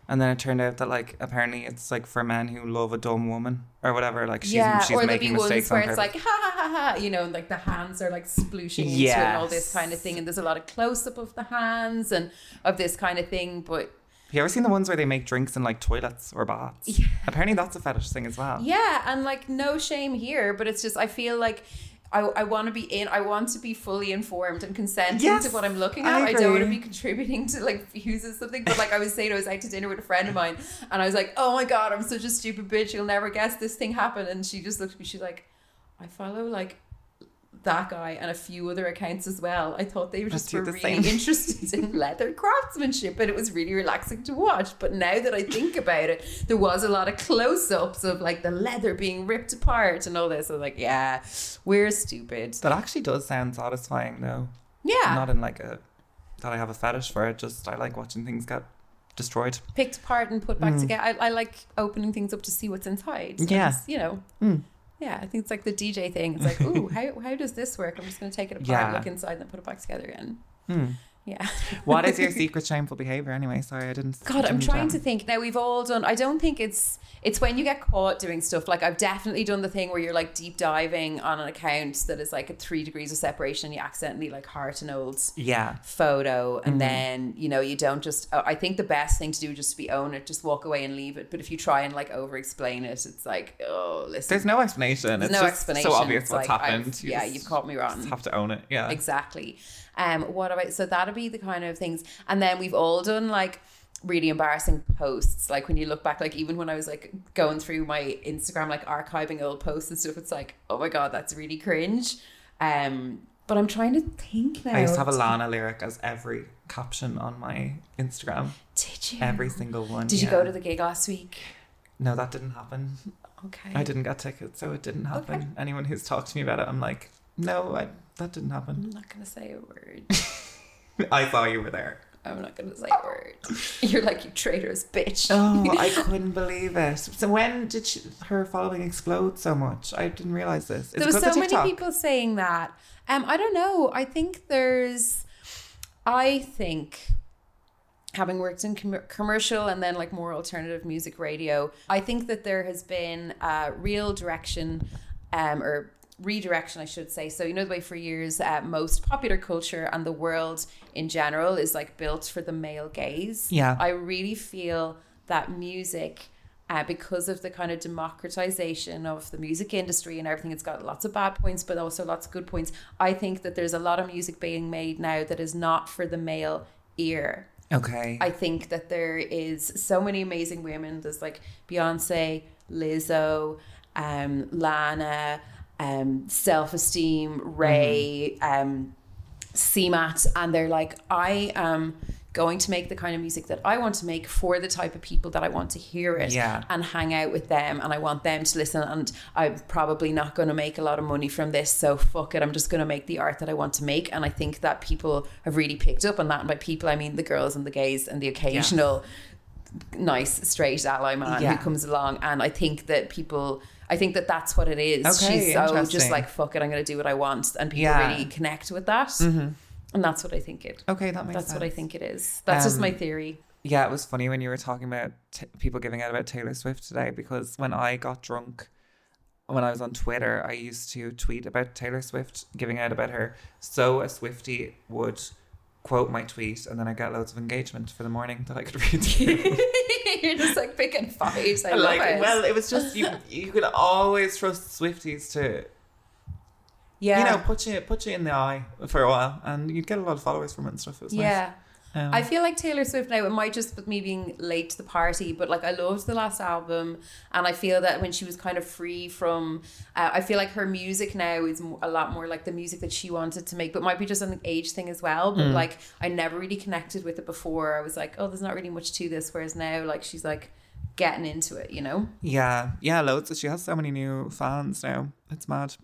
And then it turned out that like apparently it's like for men who love a dumb woman or whatever. Like she's yeah, she's or there'll making be ones where it's like ha ha ha ha, you know, and like the hands are like splooshing into it and all this kind of thing, and there's a lot of close up of the hands and of this kind of thing. But Have you ever seen the ones where they make drinks in like toilets or baths? Yeah. Apparently that's a fetish thing as well. yeah, and like no shame here, but it's just I feel like. I, I want to be in. I want to be fully informed and consenting Yes, to what I'm looking at. I, don't want to be contributing to like views of something. But like I was saying, I was out to dinner with a friend of mine, and I was like, "Oh my god, I'm such a stupid bitch. You'll never guess this thing happened." And she just looked at me. She's like, "I follow like that guy and a few other accounts as well. I thought they were just were the really same. interested in leather craftsmanship and it was really relaxing to watch. But now that I think about it, there was a lot of close ups of like the leather being ripped apart and all this. I was like, yeah, we're stupid. That actually does sound satisfying though. Yeah. Not in like a that I have a fetish for it. Just I like watching things get destroyed. Picked apart and put back Mm. together. I, I like opening things up to see what's inside. And Yeah. you know. Mm. Yeah, I think it's like the DJ thing. It's like, ooh, how, how does this work? I'm just going to take it apart, Yeah. look inside, and then put it back together again. Hmm. Yeah. What is your secret shameful behavior anyway? Sorry, I didn't. God, I'm trying um, to think. Now we've all done. I don't think it's it's when you get caught doing stuff. Like I've definitely done the thing where you're like deep diving on an account that is like at three degrees of separation. And you accidentally like heart an old Yeah. photo, and Mhm. then you know you don't just. oh, I think the best thing to do is just to be own it, just walk away and leave it. But if you try and like over explain it, it's like oh listen. There's no explanation. There's it's no just explanation. so obvious It's what's like, happened. You yeah, just- you've caught me wrong. just have to own it. Yeah. Exactly. Um, what about so that'll be the kind of things, and then we've all done like really embarrassing posts. Like when you look back, like even when I was like going through my Instagram, like archiving old posts and stuff, it's like, oh my god, that's really cringe. Um, but I'm trying to think now. I used to have a Lana lyric as every caption on my Instagram. Did you? Every single one. Did you go to the gig last week? No, that didn't happen. Okay. I didn't get tickets, so it didn't happen. Okay. Anyone who's talked to me about it, I'm like, no, I, that didn't happen. I'm not gonna say a word. I saw you were there. I'm not gonna say a word. You're like you traitorous bitch. Oh, I couldn't believe it. So when did she, her following explode so much? I didn't realize this. Is there it was so of many people saying that. Um, I don't know. I think there's, I think, having worked in com- commercial and then like more alternative music radio, I think that there has been a real direction, um, or redirection, I should say. So you know the way for years, uh, most popular culture and the world in general is like built for the male gaze. Yeah. I really feel that music uh, because of the kind of democratization of the music industry and everything. It's got lots of bad points, but also lots of good points. I think that there's a lot of music being made now that is not for the male ear. Okay. I think that there is so many amazing women. There's like Beyonce, Lizzo, um, Lana, um, Self Esteem, Raye, um, CMAT, and they're like, I am going to make the kind of music that I want to make for the type of people that I want to hear it Yeah. and hang out with them and I want them to listen and I'm probably not going to make a lot of money from this so fuck it I'm just going to make the art that I want to make. And I think that people have really picked up on that and by people I mean the girls and the gays and the occasional nice straight ally man Yeah. who comes along and I think that people I think that that's what it is Okay, she's so just like fuck it I'm to do what I want and people Yeah. really connect with that and that's what I think it okay, that makes that's sense. what I think it is that's just Um, my theory Yeah, it was funny when you were talking about t- people giving out about Taylor Swift today because when I got drunk, when I was on Twitter, I used to tweet about Taylor Swift giving out about her. So a Swiftie would quote my tweet and then I get loads of engagement for the morning that I could read through. You're just like picking fights. I love like, it. well, it was just you. You could always trust Swifties to, yeah, you know, put you put you in the eye for a while, and you'd get a lot of followers from it and stuff. It was nice. Um, I feel like Taylor Swift now. It might just be me being late to the party, but like I loved the last album, and I feel that when she was kind of free from, uh, I feel like her music now is a lot more like the music that she wanted to make, but might be just an age thing as well. Mm. But like I never really connected with it before. I was like, oh, there's not really much to this. Whereas now, like she's like getting into it, you know. Yeah, yeah, loads. She has so many new fans now. It's mad.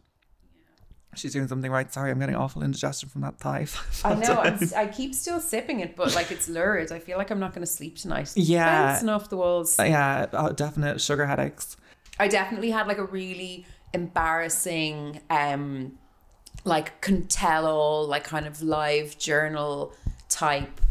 She's doing something right. Sorry, I'm getting awful indigestion from that thigh. I know. I'm, I keep still sipping it, but like it's lurid. I feel like I'm not going to sleep tonight. Yeah. bouncing off the walls. Uh, yeah, oh, definite sugar headaches. I definitely had like a really embarrassing, um, like can tell all, like kind of live journal type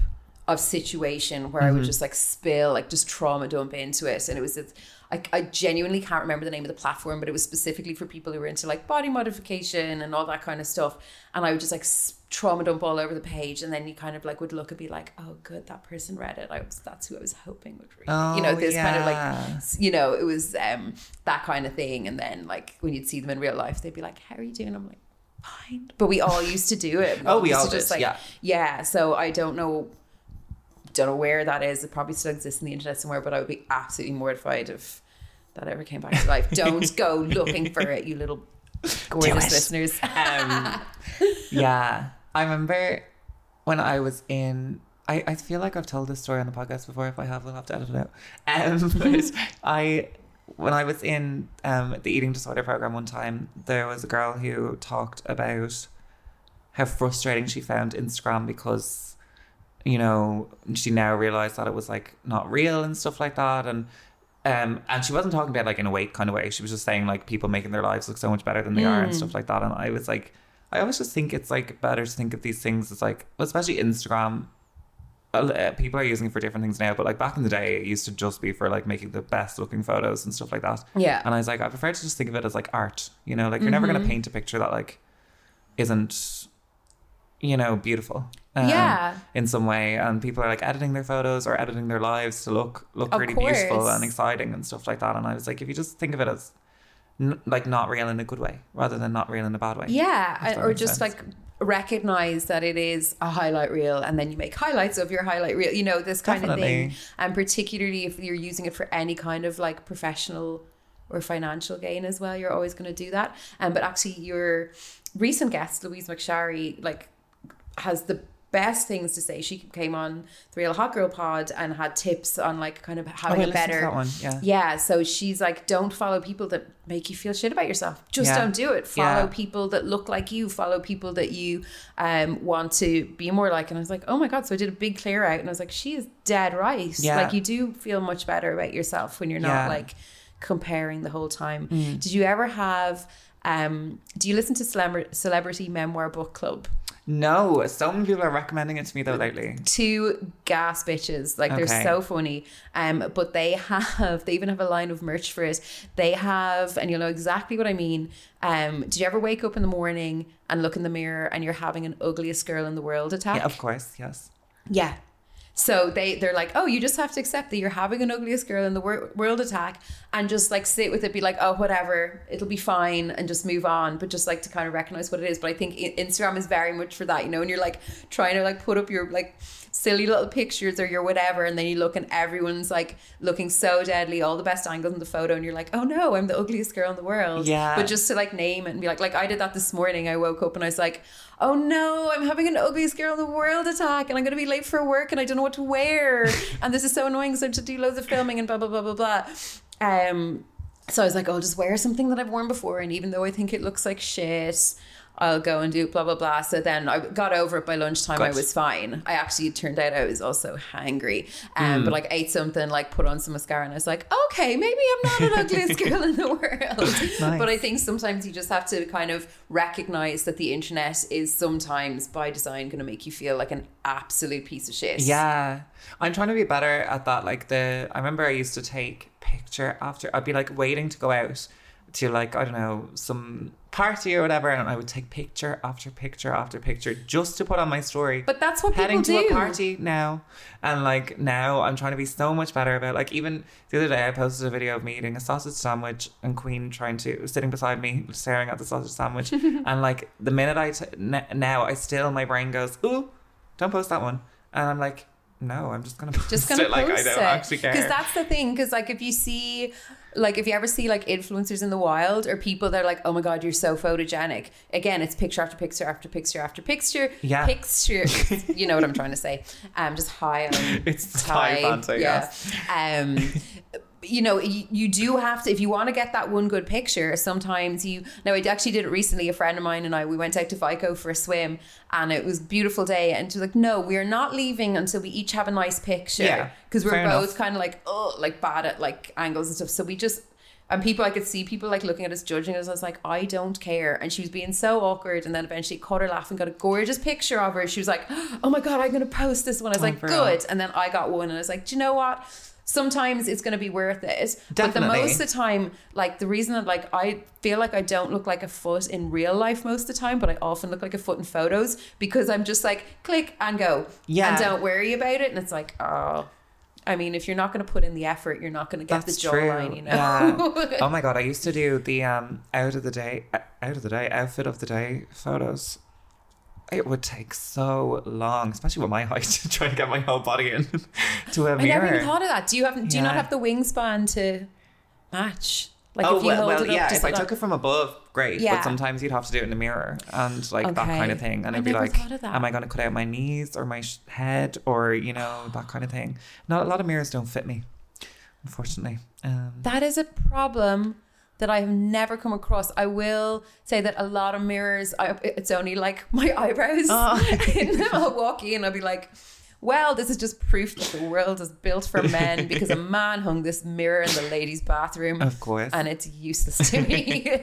of situation where I would mm-hmm. just like spill, like just trauma dump into it. And it was, it's- I, I genuinely can't remember the name of the platform, but it was specifically for people who were into like body modification and all that kind of stuff. And I would just like trauma dump all over the page. And then you kind of like would look and be like, oh, good, that person read it. I was, that's who I was hoping would read it. You know, Oh, this kind of like you know, it was um that kind of thing. And then like when you'd see them in real life, they'd be like, "How are you doing?" I'm like, "Fine." But we all used to do it. Oh, we all to did, yeah. yeah. So I don't know, don't know where that is. It probably still exists in the internet somewhere. But I would be absolutely mortified if that ever came back to life. Don't go looking for it, you little gorgeous listeners. Um, yeah, I remember when I was in. I, I feel like I've told this story on the podcast before. If I have, we'll have to edit it out. Um, but I, when I was in um, the eating disorder program one time, there was a girl who talked about how frustrating she found Instagram because, you know, she now realized that it was like not real and stuff like that, and um, and she wasn't talking about like in a weight kind of way. She was just saying like people making their lives look so much better than they are and stuff like that. And I was like, I always just think it's like better to think of these things as like, especially Instagram. uh, People are using it for different things now, but like back in the day, it used to just be for like making the best looking photos and stuff like that. Yeah. And I was like, I prefer to just think of it as like art. You know, like you're never Mm-hmm. going to paint a picture that like isn't, you know, beautiful. um, Yeah. In some way, and people are like editing their photos or editing their lives to look look Of really beautiful and exciting and stuff like that. And I was like, if you just think of it as n- like not real in a good way rather than not real in a bad way. Yeah, or just sense. like recognize that it is a highlight reel and then you make highlights of your highlight reel, you know, this kind of thing. And particularly if you're using it for any kind of like professional or financial gain as well, you're always going to do that. Um, but actually, your recent guest, Louise McSharry, like has the best things to say. She came on the Real Hot Girl pod and had tips on like kind of having I a better one, yeah. yeah. So she's like, don't follow people that make you feel shit about yourself. Just Yeah. don't do it. Follow Yeah. people that look like you. Follow people that you um want to be more like. And I was like, oh my god. So I did a big clear out, and I was like, she is dead right. Yeah. Like you do feel much better about yourself when you're not. Mm. like comparing the whole time. Did you ever have? Um, do you listen to Celebrity Memoir Book Club? No, so many people are recommending it to me though lately. two gas bitches like they're so funny um but they have they even have a line of merch for it they have and you'll know exactly what i mean um did you ever wake up in the morning and look in the mirror and you're having an ugliest girl in the world attack Yeah, of course, yes. yeah. So they they're like, oh, you just have to accept that you're having an ugliest girl in the wor- world attack, and just like sit with it, be like, oh, whatever, it'll be fine, and just move on. But just like to kind of recognize what it is. But I think Instagram is very much for that, you know. And you're like trying to like put up your like silly little pictures or your whatever, and then you look and everyone's like looking so deadly, all the best angles in the photo, and you're like, oh no, I'm the ugliest girl in the world. Yeah. But just to like name it and be like, like I did that this morning. I woke up and I was like, oh no, I'm having an ugliest girl in the world attack and I'm going to be late for work and I don't know what to wear. and this is so annoying. So I have to do loads of filming and blah, blah, blah, blah, blah. Um, so I was like, I'll just wear something that I've worn before. And even though I think it looks like shit, I'll go and do blah, blah, blah. So then I got over it by lunchtime. I was fine. I actually it turned out I was also hangry. Um, But like ate something, like put on some mascara and I was like, okay, maybe I'm not an ugliest girl in the world. Nice. But I think sometimes you just have to kind of recognize that the internet is sometimes by design going to make you feel like an absolute piece of shit. Yeah. I'm trying to be better at that. Like the I remember I used to take picture after I'd be like waiting to go out to like, I don't know, some party or whatever, and I would take picture after picture after picture just to put on my story. But that's what heading people to do. a party now and like now i'm trying to be so much better about like even the other day i posted a video of me eating a sausage sandwich and queen trying to sitting beside me staring at the sausage sandwich and like the minute i t- n- now i still my brain goes ooh don't post that one and i'm like no i'm just gonna post just gonna it like post i don't it actually care because that's the thing because like if you see like if you ever see like influencers in the wild or people that are like oh my god you're so photogenic again it's picture after picture after picture after picture Yeah. picture you know what i'm trying to say um just high on It's Thai Yeah. yes. um you know you, you do have to if you want to get that one good picture sometimes you now i actually did it recently a friend of mine and i we went out to Vico for a swim and it was a beautiful day and she was like no we're not leaving until we each have a nice picture. Yeah, because we're both kind of like oh like bad at like angles and stuff. So we just and people I could see people like looking at us judging us I was like I don't care. And she was being so awkward and then eventually caught her laughing got a gorgeous picture of her. She was like oh my god I'm gonna post this one. I was Oh, like for real. good. And then I got one and I was like do you know what sometimes it's going to be worth it but the most of the time like the reason that like I feel like I don't look like a foot in real life most of the time but I often look like a foot in photos because I'm just like click and go Yeah. and don't worry about it and it's like oh I mean if you're not going to put in the effort you're not going to get That's the jawline you know Yeah. oh my god, I used to do the um out of the day out of the day outfit of the day photos. It would take so long, especially with my height, trying to get my whole body in to a I never even thought of that. Do you have? Do you not have the wingspan to match? Like oh if you well, hold well it up, yeah. If I took it from above, great. Yeah. But sometimes you'd have to do it in the mirror and like that kind of thing. And I I'd be like, am I going to cut out my knees or my sh- head or you know that kind of thing? Not a lot of mirrors don't fit me, unfortunately. Um, That is a problem that I have never come across. I will say that a lot of mirrors, I, it's only like my eyebrows. Oh. and I'll walk in, I'll be like, well, this is just proof that the world is built for men because a man hung this mirror in the ladies' bathroom of course. and it's useless to me.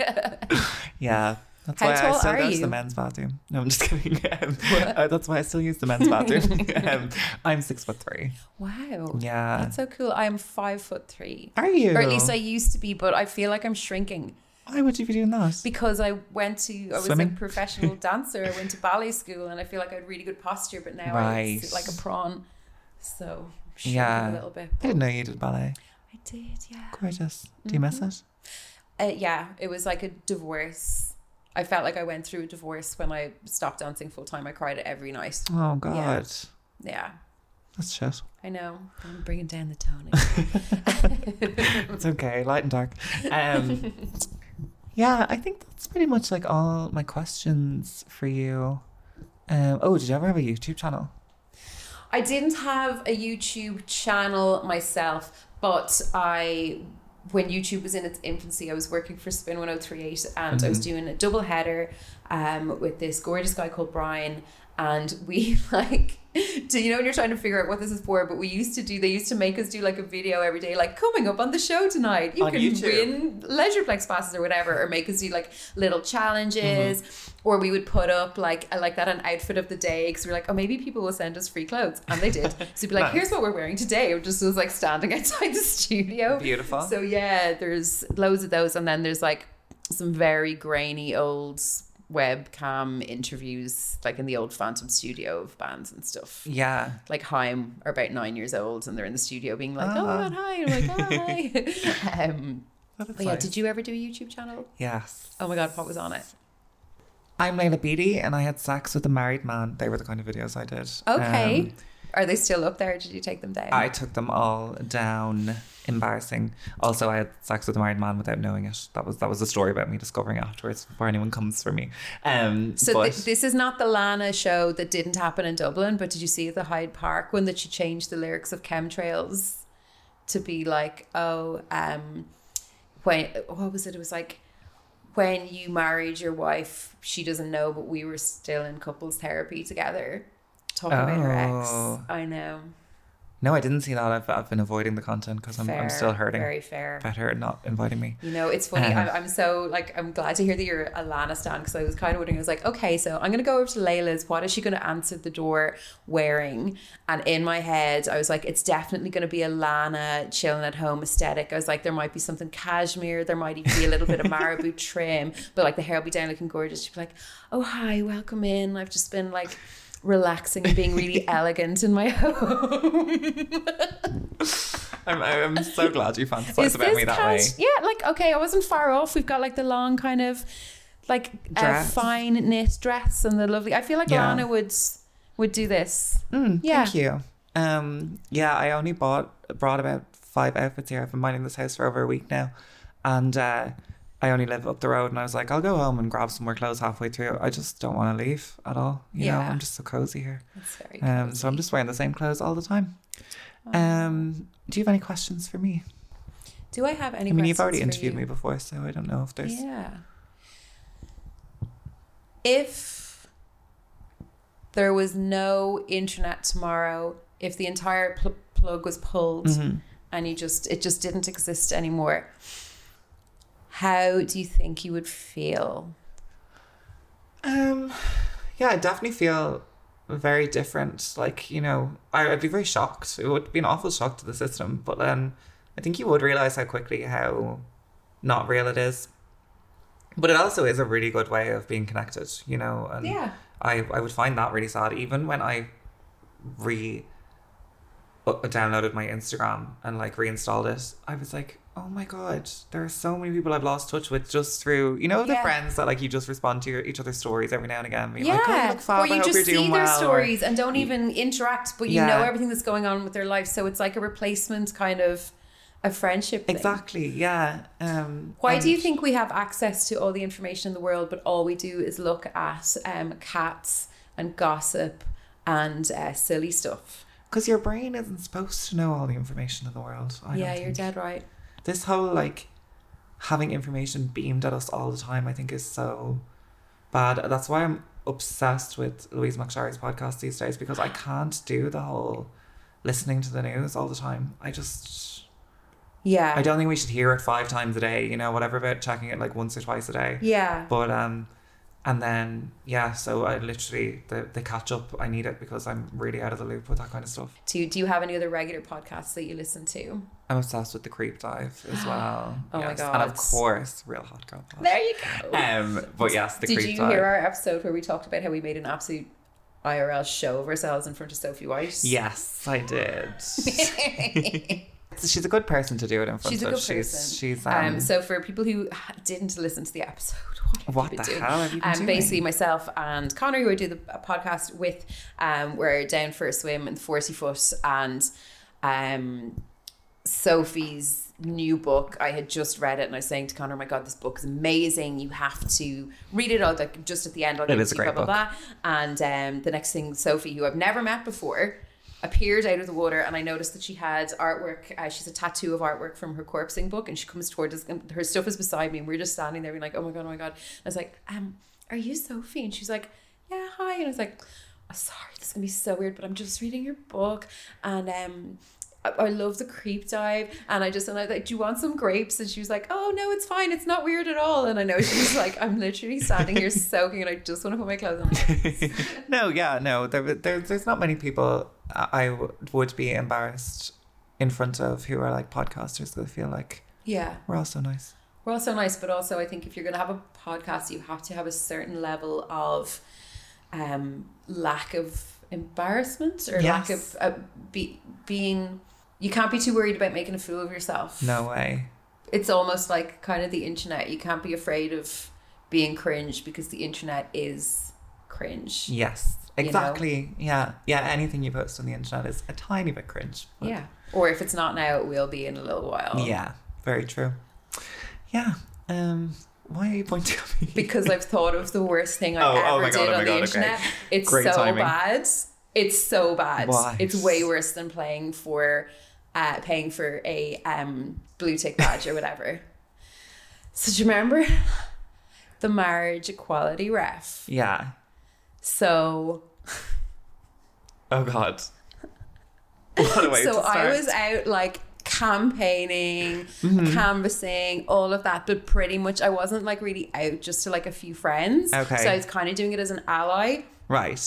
Yeah. That's How why I still to you? the men's bathroom. No, I'm just kidding. Um, uh, that's why I still use the men's bathroom. um, I'm six foot three. wow. Yeah. That's so cool. I am five foot three. Are you? Or at least I used to be, but I feel like I'm shrinking. Why would you be doing that? because I went to I was Swimming? a professional dancer. I went to ballet school, and I feel like I had really good posture. But now I sit like a prawn, so I'm Yeah. a little bit. I didn't know you did ballet. I did, yeah. Gorgeous. Do you miss it? Uh, yeah, it was like a divorce. I felt like I went through a divorce when I stopped dancing full time. I cried every night. Oh God, Yeah, that's shit. I know. I'm bringing down the tone. It's okay, light and dark. Um, yeah, I think that's pretty much like all my questions for you. Um, oh, did you ever have a YouTube channel? I didn't have a YouTube channel myself, but I when YouTube was in its infancy, I was working for Spin 1038 and I was doing a double header um, with this gorgeous guy called Brian. And we like, do you know when you're trying to figure out what this is for? But we used to do, they used to make us do like a video every day, like coming up on the show tonight. You On can YouTube. win Leisureplex passes or whatever, or make us do like little challenges. Mm-hmm. Or we would put up like I like that an outfit of the day because we are like, oh, maybe people will send us free clothes, and they did. So we'd be like, Nice. here's what we're wearing today. It just was like standing outside the studio. Beautiful. So yeah, there's loads of those, and then there's like some very grainy old webcam interviews, like in the old Phantom studio of bands and stuff. Yeah. Like Haim are about nine years old, and they're in the studio being like, "Oh my Ah. god, hi!" And I'm like, "Oh, hi." um, but yeah, did you ever do a YouTube channel? Yes. Oh my god, what was on it? I'm Laylah Beattie and I had sex with a married man. They were the kind of videos I did. Okay, Um, are they still up there? Did you take them down? I took them all down. Embarrassing. Also, I had sex with a married man without knowing it. That was that was a story about me discovering afterwards before anyone comes for me. Um, So but th- this is not the Lana show that didn't happen in Dublin, but did you see the Hyde Park one that she changed the lyrics of chemtrails to be like, oh, um, when what was it? It was like when you married your wife, she doesn't know, but we were still in couples therapy together, talking about her ex. Oh. I know. no, I didn't see that. I've, I've been avoiding the content because I'm, I'm still hurting. Very fair. Better not inviting me. You know, it's funny. Um, I'm, I'm so like I'm glad to hear that you're a Lana stan because I was kind of wondering. I was like, okay, so I'm gonna go over to Laylah's. What is she gonna answer the door wearing? And in my head, I was like, it's definitely gonna be a Lana chilling at home aesthetic. I was like, there might be something cashmere. There might even be a little bit of marabou trim, but like the hair will be down looking gorgeous. She'd be like, oh hi, welcome in. I've just been like relaxing and being really elegant in my home. I'm, I'm so glad you fantasize about me that way. Yeah, like okay, I wasn't far off. We've got like the long kind of like uh, fine knit dress and the lovely. I feel like Yeah. Lana would would do this. Mm, Yeah. Thank you. Um, yeah, I only bought brought about five outfits here. I've been minding this house for over a week now, and uh, I only live up the road. And I was like, I'll go home and grab some more clothes halfway through. I just don't want to leave at all. You know, Yeah. I'm just so cozy here. That's very. Um, so I'm just wearing the same clothes all the time. Um, do you have any questions for me? Do I have any? I mean, you've already interviewed you? me before, so I don't know if there's. Yeah. If there was no internet tomorrow, if the entire pl- plug was pulled Mhm. and you just it just didn't exist anymore, how do you think you would feel? Um, yeah, I definitely feel very different. Like, you know, I, I'd be very shocked. It would be an awful shock to the system, but then I think you would realize how quickly how not real it is. But it also is a really good way of being connected, you know. And Yeah. I, I would find that really sad. Even when I re uh, downloaded my Instagram and like reinstalled it, I was like, oh my god, there are so many people I've lost touch with just through, you know, the Yeah. friends that like you just respond to your, each other's stories every now and again. Being like, oh, Yeah, look fab, or you just see their well. or- stories and don't even interact, but you Yeah. know everything that's going on with their life. So it's like a replacement kind of a friendship. Thing. Exactly, yeah. Um, Why do you think we have access to all the information in the world, but all we do is look at um, cats and gossip and uh, silly stuff? Because your brain isn't supposed to know all the information in the world. I yeah, you're dead right. This whole like having information beamed at us all the time, I think, is so bad. That's why I'm obsessed with Louise McSharry's podcast these days because I can't do the whole listening to the news all the time. I just Yeah. I don't think we should hear it five times a day. You know, whatever about checking it like once or twice a day. Yeah. But um, and then yeah, so I literally the the catch up. I need it because I'm really out of the loop with that kind of stuff. Do, do you have any other regular podcasts that you listen to? I'm obsessed with the creep dive as well. Oh my god and of course, Real Hot Girl. Pod. There you go. Um, but yes, the creep dive. Did creep you dive. hear our episode where we talked about how we made an absolute IRL show of ourselves in front of Sophie White? Yes, I did. she's a good person to do it in front She's a of. good she's, person. She's Um, um, so for people who didn't listen to the episode, what, what the doing? hell have you been Um, doing? basically, myself and Connor, who I do the a podcast with, um, we're down for a swim in the 40 foot and um, Sophie's new book. I had just read it and I was saying to Connor, oh my God, this book is amazing. You have to read it all. Like just at the end, I'll give is it a great blah, blah, blah. And um, the next thing, Sophie, who I've never met before, appeared out of the water and I noticed that she had artwork. Uh, she's a tattoo of artwork from her corpsing book and she comes towards us and her stuff is beside me and we're just standing there being like, oh my God, oh my God. I was like, um, are you Sophie? And she's like, yeah, hi. And I was like, oh, sorry, this is gonna be so weird, but I'm just reading your book and um I, I love the creep dive and I just and I was like, Do you want some grapes? And she was like, Oh no, it's fine, it's not weird at all. And I know she's like, I'm literally standing here soaking and I just want to put my clothes on. no, yeah, no. There, there, there's not many people I w- would be embarrassed in front of who are like podcasters. That feel like Yeah. we're all so nice. We're all so nice, but also I think if you're gonna have a podcast, you have to have a certain level of um lack of embarrassment or lack of uh, be, being you can't be too worried about making a fool of yourself. No way. it's almost like kind of the internet. You can't be afraid of being cringe because the internet is cringe. Yes, You know? exactly. Yeah, yeah. Anything you post on the internet is a tiny bit cringe. but- Yeah. Or if it's not now, it will be in a little while. Yeah, very true. Yeah. Um. Why are you pointing at me? Because I've thought of the worst thing I Oh, ever oh my God, did oh my on the God, okay. internet. It's Great so timing. bad. It's so bad. Why? It's way worse than playing for uh paying for a um blue tick badge or whatever. So do you remember the marriage equality ref? yeah. So Oh God. What a way so to start. I was out like campaigning, Mm-hmm. canvassing, all of that, but pretty much I wasn't like really out just to like a few friends. Okay. So I was kind of doing it as an ally. right.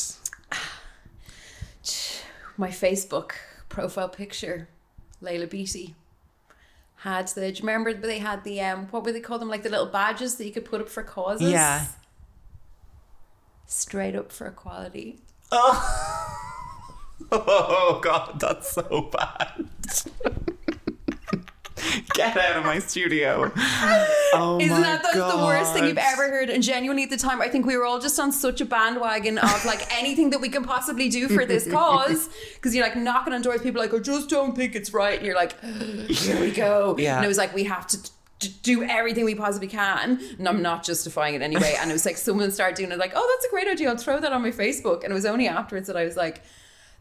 My Facebook profile picture, Laylah Beattie, had the. Do you remember they had the um what would they call them like the little badges that you could put up for causes? Yeah. Straight up for equality. Oh. oh God, that's so bad. Get out of my studio. Oh Isn't my that that's God. the worst thing you've ever heard? And genuinely at the time, I think we were all just on such a bandwagon of like anything that we can possibly do for this cause. Because you're like knocking on doors, people are like, I just don't think it's right. And you're like, here we go. Yeah. And it was like, we have to do everything we possibly can. And I'm not justifying it anyway. And it was like, someone started doing it, like, oh, that's a great idea. I'll throw that on my Facebook. And it was only afterwards that I was like,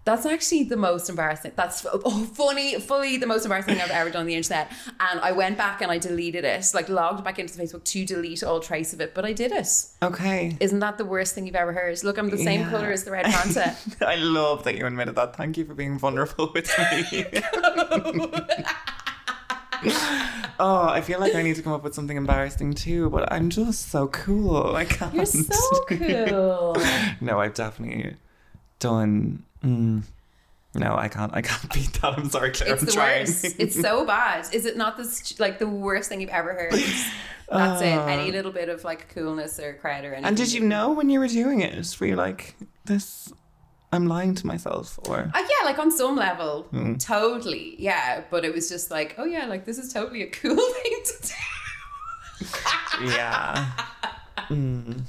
that's actually the most embarrassing. That's oh, funny, fully the most embarrassing thing I've ever done on the internet. And I went back and I deleted it, like logged back into Facebook to delete all trace of it. But I did it. Okay. Isn't that the worst thing you've ever heard? Look, I'm the same Yeah. color as the red panda. I love that you admitted that. Thank you for being vulnerable with me. oh, I feel like I need to come up with something embarrassing too, but I'm just so cool. I can't. You're so cool. no, I've definitely done. Mm, no, I can't. I can't beat that. I'm sorry, Claire. It's I'm the trying. worst. It's so bad. Is it not this like the worst thing you've ever heard? That's it. Any little bit of like coolness or cred or anything. Uh. and did you know when you were doing it? Were you like, this? I'm lying to myself, or Uh, yeah, like on some level, Hmm. totally, yeah. But it was just like, oh yeah, like this is totally a cool thing to do. yeah. Mm.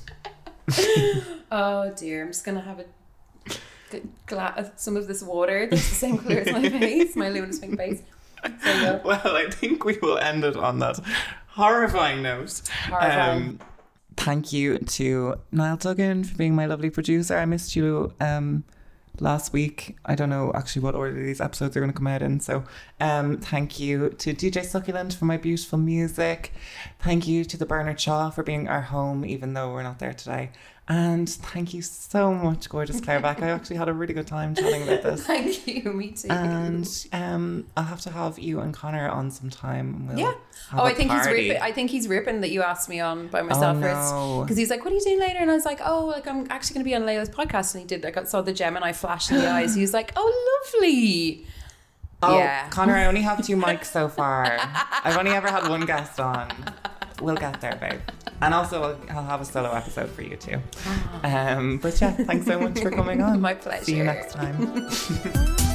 Oh dear, I'm just gonna have a g- gla- uh, some of this water that's the same color as my face, my luminous pink face. There you go. Well, I think we will end it on that horrifying note. Horrifying. Um, thank you to Niall Duggan for being my lovely producer. I missed you um, last week. I don't know actually what order these episodes are going to come out in. So, um, thank you to DJ Succulent for my beautiful music. Thank you to the Bernard Shaw for being our home, even though we're not there today. And thank you so much, gorgeous Claire Beck. I actually had a really good time chatting about this. Thank you, me too. And um, I'll have to have you and Connor on sometime. We'll yeah. Oh, I think he's ripping. I think he's ripping that you asked me on by myself Oh, first no. because he's like, "What are you doing later?" And I was like, "Oh, like I'm actually going to be on Laylah's podcast." And he did. I saw the Gemini flash in the eyes. He was like, "Oh, lovely." Oh, Yeah. Connor, I only have two mics so far. I've only ever had one guest on. We'll get there, babe. And also, I'll, I'll have a solo episode for you too. Um, but yeah, thanks so much for coming on. My pleasure. See you next time.